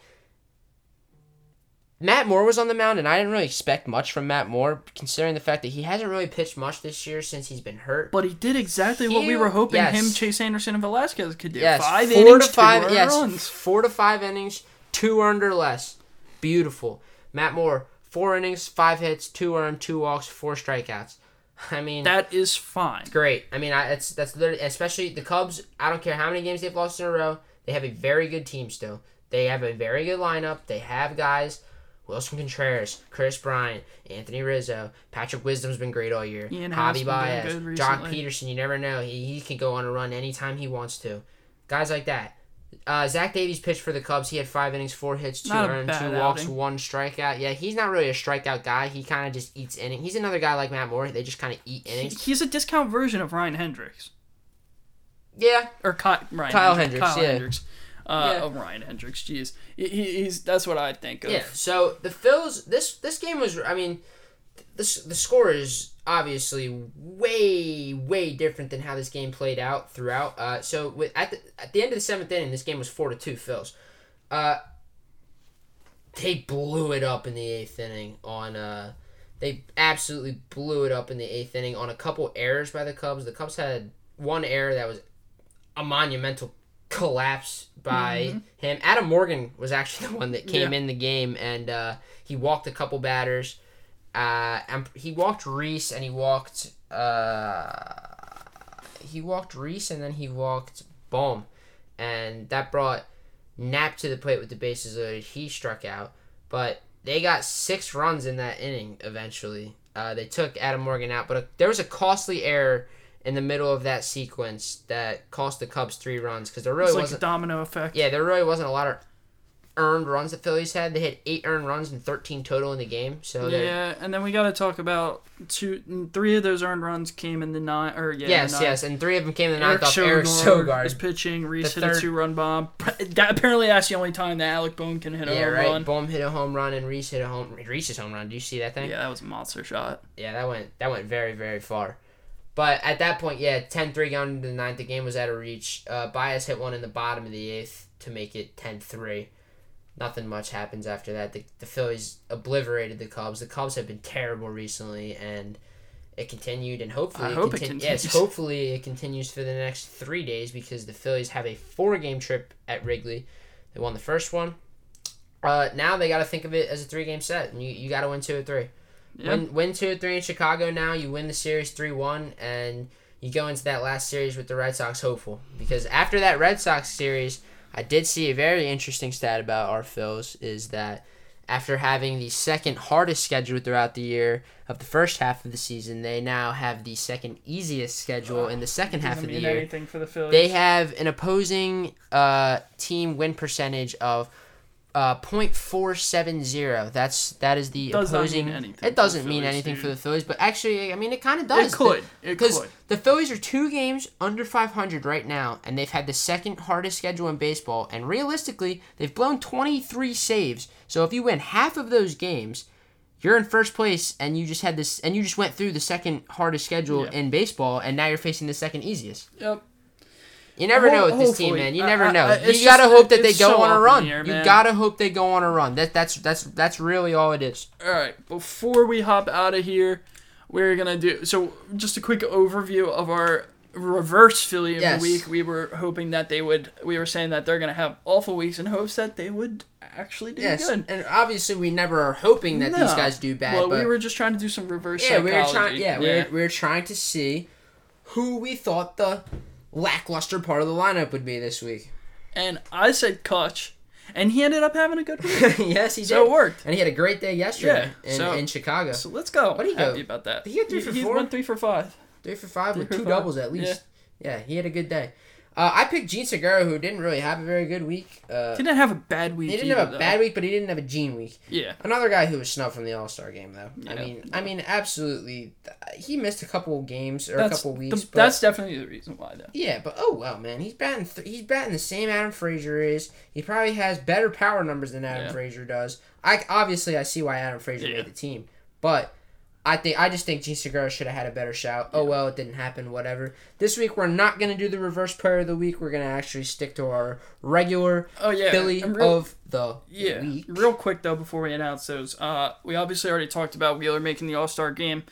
[SPEAKER 1] Matt Moore was on the mound, and I didn't really expect much from Matt Moore, considering the fact that he hasn't really pitched much this year since he's been hurt.
[SPEAKER 2] but he did exactly what we were hoping
[SPEAKER 1] yes.
[SPEAKER 2] him, Chase Anderson, and Velasquez could do.
[SPEAKER 1] Yes,
[SPEAKER 2] five
[SPEAKER 1] four
[SPEAKER 2] innings,
[SPEAKER 1] to five. yes,
[SPEAKER 2] runs.
[SPEAKER 1] four to five innings, two earned or less. Beautiful. Matt Moore, four innings, five hits, two earned, two walks, four strikeouts. I mean,
[SPEAKER 2] That is fine.
[SPEAKER 1] great. I mean, I, it's that's literally especially the Cubs. I don't care how many games they've lost in a row. They have a very good team still. They have a very good lineup. They have guys. Willson Contreras, Kris Bryant, Anthony Rizzo, Patrick Wisdom's been great all year.
[SPEAKER 2] Ian
[SPEAKER 1] Javi Baez,
[SPEAKER 2] Joc.
[SPEAKER 1] Pederson. You never know. He, he can go on a run anytime he wants to. Guys like that. Uh, Zach Davies pitched for the Cubs. He had five innings, four hits, two
[SPEAKER 2] Not
[SPEAKER 1] earned, two walks,
[SPEAKER 2] outing.
[SPEAKER 1] one strikeout. Yeah, he's not really a strikeout guy. He kind of just eats innings. He's another guy like Matt Moore. They just kind of eat innings.
[SPEAKER 2] He's a discount version of Ryan Hendricks.
[SPEAKER 1] Yeah,
[SPEAKER 2] or Ky- Ryan
[SPEAKER 1] Kyle
[SPEAKER 2] Hendricks.
[SPEAKER 1] Hendricks,
[SPEAKER 2] Kyle
[SPEAKER 1] yeah.
[SPEAKER 2] Hendricks. Uh,
[SPEAKER 1] Yeah.
[SPEAKER 2] Oh, Ryan Hendricks. Jeez, he, he- he's that's what I think of.
[SPEAKER 1] Yeah. So the Phils, this this game was. I mean, this the score is obviously way way different than how this game played out throughout. Uh, so with, at the at the end of the seventh inning, this game was four to two Phils. Uh, they blew it up in the eighth inning on. Uh, they absolutely blew it up in the eighth inning on a couple errors by the Cubs. The Cubs had one error that was a monumental collapse by him. Adam Morgan was actually the one that came
[SPEAKER 2] Yeah.
[SPEAKER 1] in the game and uh, he walked a couple batters. Uh, and he walked Rhys and he walked uh, he walked Rhys and then he walked Bohm, and that brought Knapp to the plate with the bases loaded. He struck out, but they got six runs in that inning. Eventually, uh, they took Adam Morgan out, but a, there was a costly error in the middle of that sequence that cost the Cubs three runs because there really
[SPEAKER 2] it's like a
[SPEAKER 1] wasn't.
[SPEAKER 2] domino effect.
[SPEAKER 1] Yeah, there really wasn't a lot of earned runs the Phillies had. They had eight earned runs and thirteen total in the game. So
[SPEAKER 2] Yeah, and then we got to talk about two, three of those earned runs came in the nine, or yeah,
[SPEAKER 1] yes, yes, and three of them came in the ninth off
[SPEAKER 2] Sogard,
[SPEAKER 1] Eric Sogard.
[SPEAKER 2] was pitching. Rhys
[SPEAKER 1] The
[SPEAKER 2] hit a two-run bomb. That, apparently, that's the only time that Alec Bohm can hit a
[SPEAKER 1] Yeah,
[SPEAKER 2] home
[SPEAKER 1] right.
[SPEAKER 2] run.
[SPEAKER 1] Bohm hit a home run and Rhys hit a home Rhys's home run. Do you see that thing?
[SPEAKER 2] Yeah, that was a monster shot.
[SPEAKER 1] Yeah, that went that went very very far. But at that point, yeah, 10-3 going into the ninth, the game was out of reach. Uh, Bias hit one in the bottom of the eighth to make it 10-3. Nothing much happens after that. The, the Phillies obliterated the Cubs. The Cubs have been terrible recently, and it continued. And hopefully,
[SPEAKER 2] I
[SPEAKER 1] it
[SPEAKER 2] hope it
[SPEAKER 1] contin- Yes,
[SPEAKER 2] continues.
[SPEAKER 1] hopefully it continues for the next three days because the Phillies have a four-game trip at Wrigley. They won the first one. Uh, now they got to think of it as a three-game set, and you, you got to win two or three.
[SPEAKER 2] Yeah.
[SPEAKER 1] Win, win two or three in Chicago now. You win the series 3 1, and you go into that last series with the Red Sox hopeful. Because after that Red Sox series, I did see a very interesting stat about our Phils is that after having the second hardest schedule throughout the year of the first half of the season, they now have the second easiest schedule in the second half of the year.
[SPEAKER 2] the.
[SPEAKER 1] They have an opposing uh, team win percentage of uh, .470. That's that is the
[SPEAKER 2] Does
[SPEAKER 1] opposing.
[SPEAKER 2] anything
[SPEAKER 1] it doesn't
[SPEAKER 2] the
[SPEAKER 1] mean
[SPEAKER 2] Phillies,
[SPEAKER 1] anything
[SPEAKER 2] dude.
[SPEAKER 1] for the Phillies, but actually, I mean, it kind of does.
[SPEAKER 2] It could. It
[SPEAKER 1] because
[SPEAKER 2] could.
[SPEAKER 1] the Phillies are two games under 500 right now, and they've had the second hardest schedule in baseball. And realistically, they've blown 23 saves. So if you win half of those games, you're in first place, and you just had this, and you just went through the second hardest schedule
[SPEAKER 2] Yeah.
[SPEAKER 1] in baseball, and now you're facing the second easiest.
[SPEAKER 2] Yep.
[SPEAKER 1] You never know with this team, man. You never know.
[SPEAKER 2] I- it's
[SPEAKER 1] you gotta
[SPEAKER 2] just-
[SPEAKER 1] hope that they go
[SPEAKER 2] so
[SPEAKER 1] on a run.
[SPEAKER 2] air,
[SPEAKER 1] you gotta hope they go on a run. That that's that's that's really all it is.
[SPEAKER 2] All right. Before we hop out of here, we're gonna do so. Just a quick overview of our reverse Philly of
[SPEAKER 1] Yes.
[SPEAKER 2] the week. We were hoping that they would. We were saying that they're gonna have awful weeks in hopes that they would actually do
[SPEAKER 1] Yes,
[SPEAKER 2] good.
[SPEAKER 1] and obviously we never are hoping that these guys do bad.
[SPEAKER 2] Well,
[SPEAKER 1] but
[SPEAKER 2] we were just trying to do some reverse
[SPEAKER 1] yeah, we were trying. Yeah, we were, we were trying to see who we thought the lackluster part of the lineup would be this week.
[SPEAKER 2] and I said Kutch, and he ended up having a good week.
[SPEAKER 1] yes, he did.
[SPEAKER 2] so it worked.
[SPEAKER 1] and he had a great day yesterday
[SPEAKER 2] Yeah,
[SPEAKER 1] in,
[SPEAKER 2] so-
[SPEAKER 1] in Chicago.
[SPEAKER 2] So let's go.
[SPEAKER 1] What did he go?
[SPEAKER 2] About that.
[SPEAKER 1] He had three for
[SPEAKER 2] he
[SPEAKER 1] four?
[SPEAKER 2] went three for five.
[SPEAKER 1] Three for five with
[SPEAKER 2] for
[SPEAKER 1] two
[SPEAKER 2] five.
[SPEAKER 1] doubles at least. Yeah. he had a good day. Uh, I picked Jean Segura, who didn't really have a very good week. Uh,
[SPEAKER 2] didn't have a bad week.
[SPEAKER 1] he didn't
[SPEAKER 2] either,
[SPEAKER 1] have a
[SPEAKER 2] though.
[SPEAKER 1] bad week, but he didn't have a Jean week.
[SPEAKER 2] Yeah.
[SPEAKER 1] Another guy who was snubbed from the All Star game, though. I mean, I mean, absolutely, he missed a couple games or
[SPEAKER 2] That's
[SPEAKER 1] a couple
[SPEAKER 2] the-
[SPEAKER 1] weeks. but
[SPEAKER 2] that's definitely the reason why, though.
[SPEAKER 1] yeah, but oh well, man, he's batting. Th- he's batting the same Adam Frazier is. He probably has better power numbers than Adam
[SPEAKER 2] Yeah.
[SPEAKER 1] Frazier does. I obviously I see why Adam Frazier
[SPEAKER 2] Yeah.
[SPEAKER 1] made the team, but. I think I just think Jean Segura should have had a better shout. Oh well, it didn't happen. Whatever. This week we're not gonna do the reverse player of the week. We're gonna actually stick to our regular
[SPEAKER 2] Oh yeah.
[SPEAKER 1] Philly
[SPEAKER 2] and real-
[SPEAKER 1] of the
[SPEAKER 2] Yeah.
[SPEAKER 1] week.
[SPEAKER 2] Real quick though, before we announce those, uh, we obviously already talked about Wheeler making the All Star game.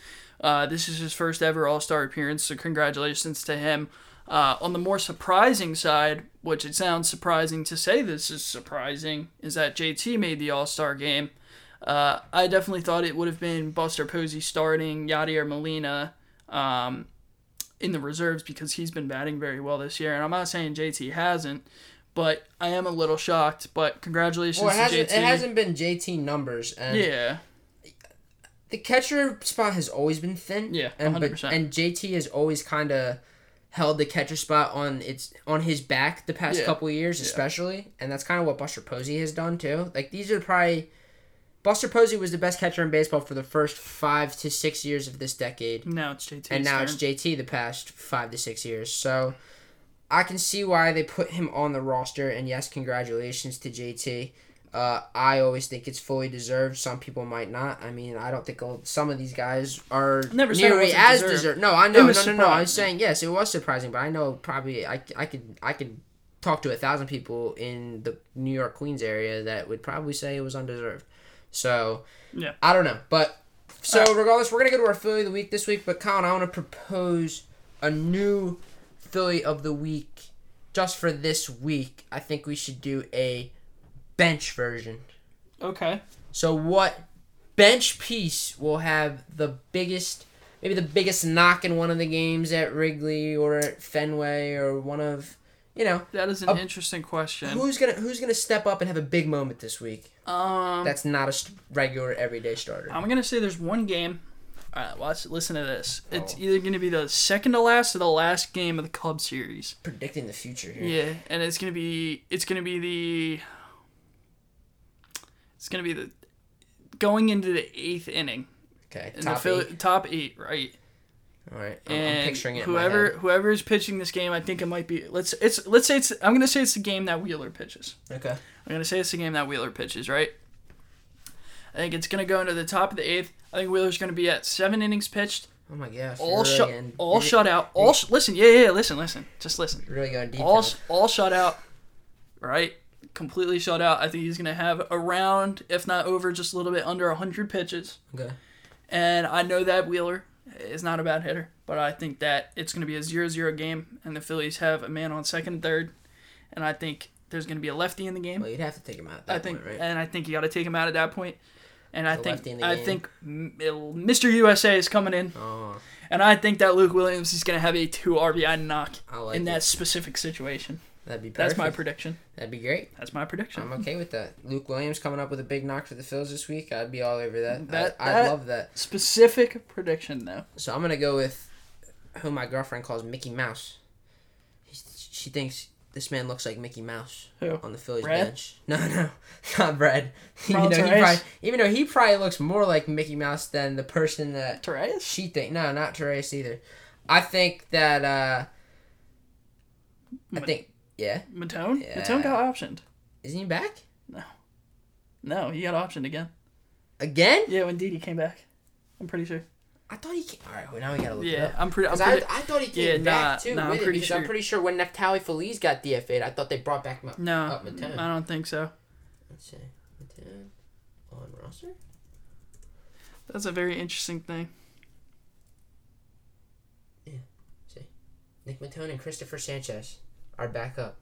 [SPEAKER 2] Uh, this is his first ever All Star appearance, so congratulations to him. Uh, on the more surprising side, which it sounds surprising to say this is surprising, is that JT made the All Star game. Uh, I definitely thought it would have been Buster Posey starting, Yadier Molina um, in the reserves because he's been batting very well this year. And I'm not saying JT hasn't, but I am a little shocked. But congratulations
[SPEAKER 1] Well, it
[SPEAKER 2] to
[SPEAKER 1] hasn't,
[SPEAKER 2] JT.
[SPEAKER 1] it hasn't been JT numbers, and
[SPEAKER 2] yeah,
[SPEAKER 1] the catcher spot has always been thin.
[SPEAKER 2] Yeah,
[SPEAKER 1] and
[SPEAKER 2] 100%.
[SPEAKER 1] and JT has always kind of held the catcher spot on its on his back the past
[SPEAKER 2] Yeah.
[SPEAKER 1] couple years,
[SPEAKER 2] Yeah.
[SPEAKER 1] especially, and that's kind of what Buster Posey has done too. Like these are probably Buster Posey was the best catcher in baseball for the first five to six years of this decade.
[SPEAKER 2] now it's JT.
[SPEAKER 1] and now it's JT the past five to six years. So, I can see why they put him on the roster, and yes, congratulations to JT. Uh, I always think it's fully deserved. Some people might not. I mean, I don't think all, some of these guys are
[SPEAKER 2] Never
[SPEAKER 1] nearly as
[SPEAKER 2] deserved.
[SPEAKER 1] deserved. No, I know, no, no, no. I'm saying yes, it was surprising, but I know probably I, I could I could talk to a thousand people in the New York Queens area that would probably say it was undeserved. So
[SPEAKER 2] Yeah.
[SPEAKER 1] I don't know, but so
[SPEAKER 2] Alright.
[SPEAKER 1] regardless, we're gonna go to our Philly of the week this week. But Colin, I want to propose a new Philly of the week just for this week. I think we should do a bench version.
[SPEAKER 2] Okay.
[SPEAKER 1] So what bench piece will have the biggest, maybe the biggest knock in one of the games at Wrigley or at Fenway or one of, you know,
[SPEAKER 2] That is an
[SPEAKER 1] Uh,
[SPEAKER 2] interesting question.
[SPEAKER 1] who's gonna who's gonna step up and have a big moment this week?
[SPEAKER 2] Um,
[SPEAKER 1] That's not a st- regular everyday starter.
[SPEAKER 2] I'm gonna say there's one game. All right, watch. Listen to this. It's
[SPEAKER 1] Oh.
[SPEAKER 2] either gonna be the second to last or the last game of the Cub series.
[SPEAKER 1] Predicting the future here.
[SPEAKER 2] Yeah, and it's gonna be it's gonna be the it's gonna be the going into the eighth inning
[SPEAKER 1] Okay.
[SPEAKER 2] in
[SPEAKER 1] Top
[SPEAKER 2] the
[SPEAKER 1] eight.
[SPEAKER 2] top eight, right?
[SPEAKER 1] All right. I'm,
[SPEAKER 2] And
[SPEAKER 1] I'm picturing it.
[SPEAKER 2] whoever
[SPEAKER 1] In my
[SPEAKER 2] whoever is pitching this game, I think it might be. Let's it's let's say it's. I'm gonna say it's the game that Wheeler pitches.
[SPEAKER 1] Okay.
[SPEAKER 2] I'm gonna say it's the game that Wheeler pitches, right? I think it's gonna go into the top of the eighth. I think Wheeler's gonna be at seven innings pitched,
[SPEAKER 1] Oh my gosh.
[SPEAKER 2] all
[SPEAKER 1] really
[SPEAKER 2] shut, all
[SPEAKER 1] you're-
[SPEAKER 2] shut out, all sh- listen, yeah, yeah, yeah, listen, listen, just listen,
[SPEAKER 1] Really going deep.
[SPEAKER 2] all all shut out, right? Completely shut out. I think he's gonna have around, if not over, just a little bit under hundred pitches.
[SPEAKER 1] Okay.
[SPEAKER 2] And I know that Wheeler is not a bad hitter, but I think that it's going to be a 0-0 game, and the Phillies have a man on second and third, and I think there's going to be a lefty in the game.
[SPEAKER 1] Well, you'd have to take him out. At that
[SPEAKER 2] I think,
[SPEAKER 1] point, right?
[SPEAKER 2] and I think you got to take him out at that point. And I
[SPEAKER 1] The
[SPEAKER 2] think
[SPEAKER 1] lefty in the
[SPEAKER 2] I
[SPEAKER 1] game.
[SPEAKER 2] think Mr. USA is coming in,
[SPEAKER 1] oh,
[SPEAKER 2] and I think that Luke Williams is going to have a two RBI knock
[SPEAKER 1] like
[SPEAKER 2] in
[SPEAKER 1] it.
[SPEAKER 2] that specific situation.
[SPEAKER 1] That'd be perfect.
[SPEAKER 2] That's my prediction.
[SPEAKER 1] That'd be great.
[SPEAKER 2] That's my prediction.
[SPEAKER 1] I'm okay with that. Luke Williams coming up with a big knock for the Phils this week. I'd be all over that.
[SPEAKER 2] That-
[SPEAKER 1] I, I'd love that.
[SPEAKER 2] Specific prediction though.
[SPEAKER 1] So I'm gonna go with who my girlfriend calls Mickey Mouse. She thinks this man looks like Mickey Mouse
[SPEAKER 2] Who?
[SPEAKER 1] on the Phillies
[SPEAKER 2] Brad?
[SPEAKER 1] bench. No, no, not Brad. even though he probably, even though he probably looks more like Mickey Mouse than the person that
[SPEAKER 2] Torreyes?
[SPEAKER 1] she think. No, not Therese either. I think that. uh I think yeah.
[SPEAKER 2] Maton?
[SPEAKER 1] Yeah.
[SPEAKER 2] Maton got optioned.
[SPEAKER 1] Isn't he back
[SPEAKER 2] No, No, he got optioned again.
[SPEAKER 1] again?
[SPEAKER 2] Yeah, when Didi came back. I'm pretty sure.
[SPEAKER 1] I thought he. Came, all right, well now we gotta look it
[SPEAKER 2] Yeah,
[SPEAKER 1] up.
[SPEAKER 2] I'm pretty. I'm
[SPEAKER 1] 'Cause I,
[SPEAKER 2] pretty
[SPEAKER 1] I thought he
[SPEAKER 2] Yeah,
[SPEAKER 1] came back
[SPEAKER 2] nah,
[SPEAKER 1] too
[SPEAKER 2] nah, I'm pretty
[SPEAKER 1] because I'm pretty sure when Neftali Feliz got DFA'd, I thought they brought back Ma-
[SPEAKER 2] no,
[SPEAKER 1] up Maton.
[SPEAKER 2] I don't think so.
[SPEAKER 1] Let's see, Maton on roster.
[SPEAKER 2] That's a very interesting thing. Yeah. See.
[SPEAKER 1] Nick Maton and Christopher Sanchez are back up.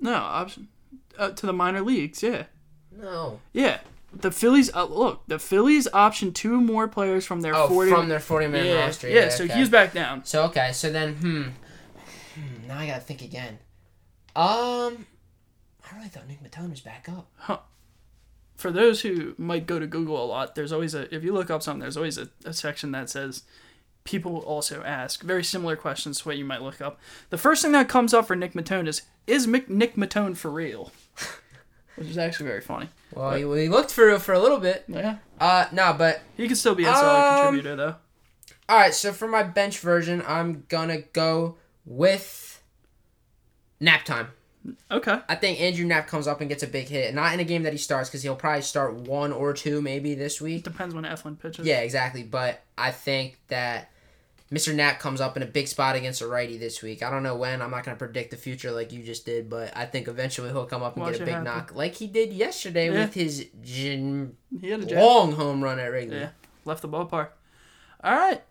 [SPEAKER 2] No option uh, to the minor leagues. Yeah,
[SPEAKER 1] No.
[SPEAKER 2] yeah. The Phillies. Uh, look, the Phillies optioned two more players from their
[SPEAKER 1] Oh,
[SPEAKER 2] 40
[SPEAKER 1] from their 40 man
[SPEAKER 2] yeah,
[SPEAKER 1] roster.
[SPEAKER 2] Yeah, so
[SPEAKER 1] okay.
[SPEAKER 2] he's back down.
[SPEAKER 1] So okay, so then hmm, hmm, now I gotta think again. Um, I really thought Nick Maton was back up. Huh.
[SPEAKER 2] For those who might go to Google a lot, there's always a if you look up something, there's always a, a section that says people also ask very similar questions to what you might look up. The first thing that comes up for Nick Maton is is Mick, Nick Maton for real? Which is actually very funny.
[SPEAKER 1] Well, he, well, he looked for real for a little bit.
[SPEAKER 2] Yeah,
[SPEAKER 1] Uh, no, but
[SPEAKER 2] he can still be a solid
[SPEAKER 1] Um,
[SPEAKER 2] contributor though.
[SPEAKER 1] all right. So for my bench version, I'm gonna go with nap time.
[SPEAKER 2] Okay.
[SPEAKER 1] I think Andrew Knapp comes up and gets a big hit. Not in a game that he starts because he'll probably start one or two maybe this week.
[SPEAKER 2] Depends when Eflin pitches.
[SPEAKER 1] Yeah, exactly. But I think that Mr. Knapp comes up in a big spot against a righty this week. I don't know when. I'm not going to predict the future like you just did, but I think eventually he'll come up and
[SPEAKER 2] Watch
[SPEAKER 1] get a big
[SPEAKER 2] happen.
[SPEAKER 1] knock like he did yesterday
[SPEAKER 2] Yeah.
[SPEAKER 1] with his gin-
[SPEAKER 2] He had a
[SPEAKER 1] long home run at Wrigley.
[SPEAKER 2] Yeah, left the ballpark. All right.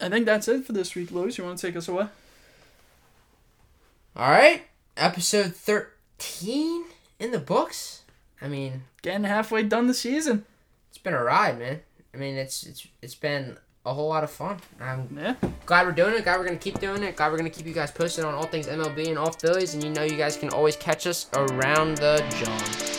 [SPEAKER 2] I think that's it for this week, Louis. You want to take us away?
[SPEAKER 1] All right. Episode 13 in the books. I mean,
[SPEAKER 2] Getting halfway done the season.
[SPEAKER 1] it's been a ride, man. I mean, it's it's it's been a whole lot of fun. I'm
[SPEAKER 2] Yeah.
[SPEAKER 1] glad we're doing it. Glad we're gonna keep doing it. Glad we're gonna keep you guys posted on all things MLB and all Phillies. And you know, you guys can always catch us around the John.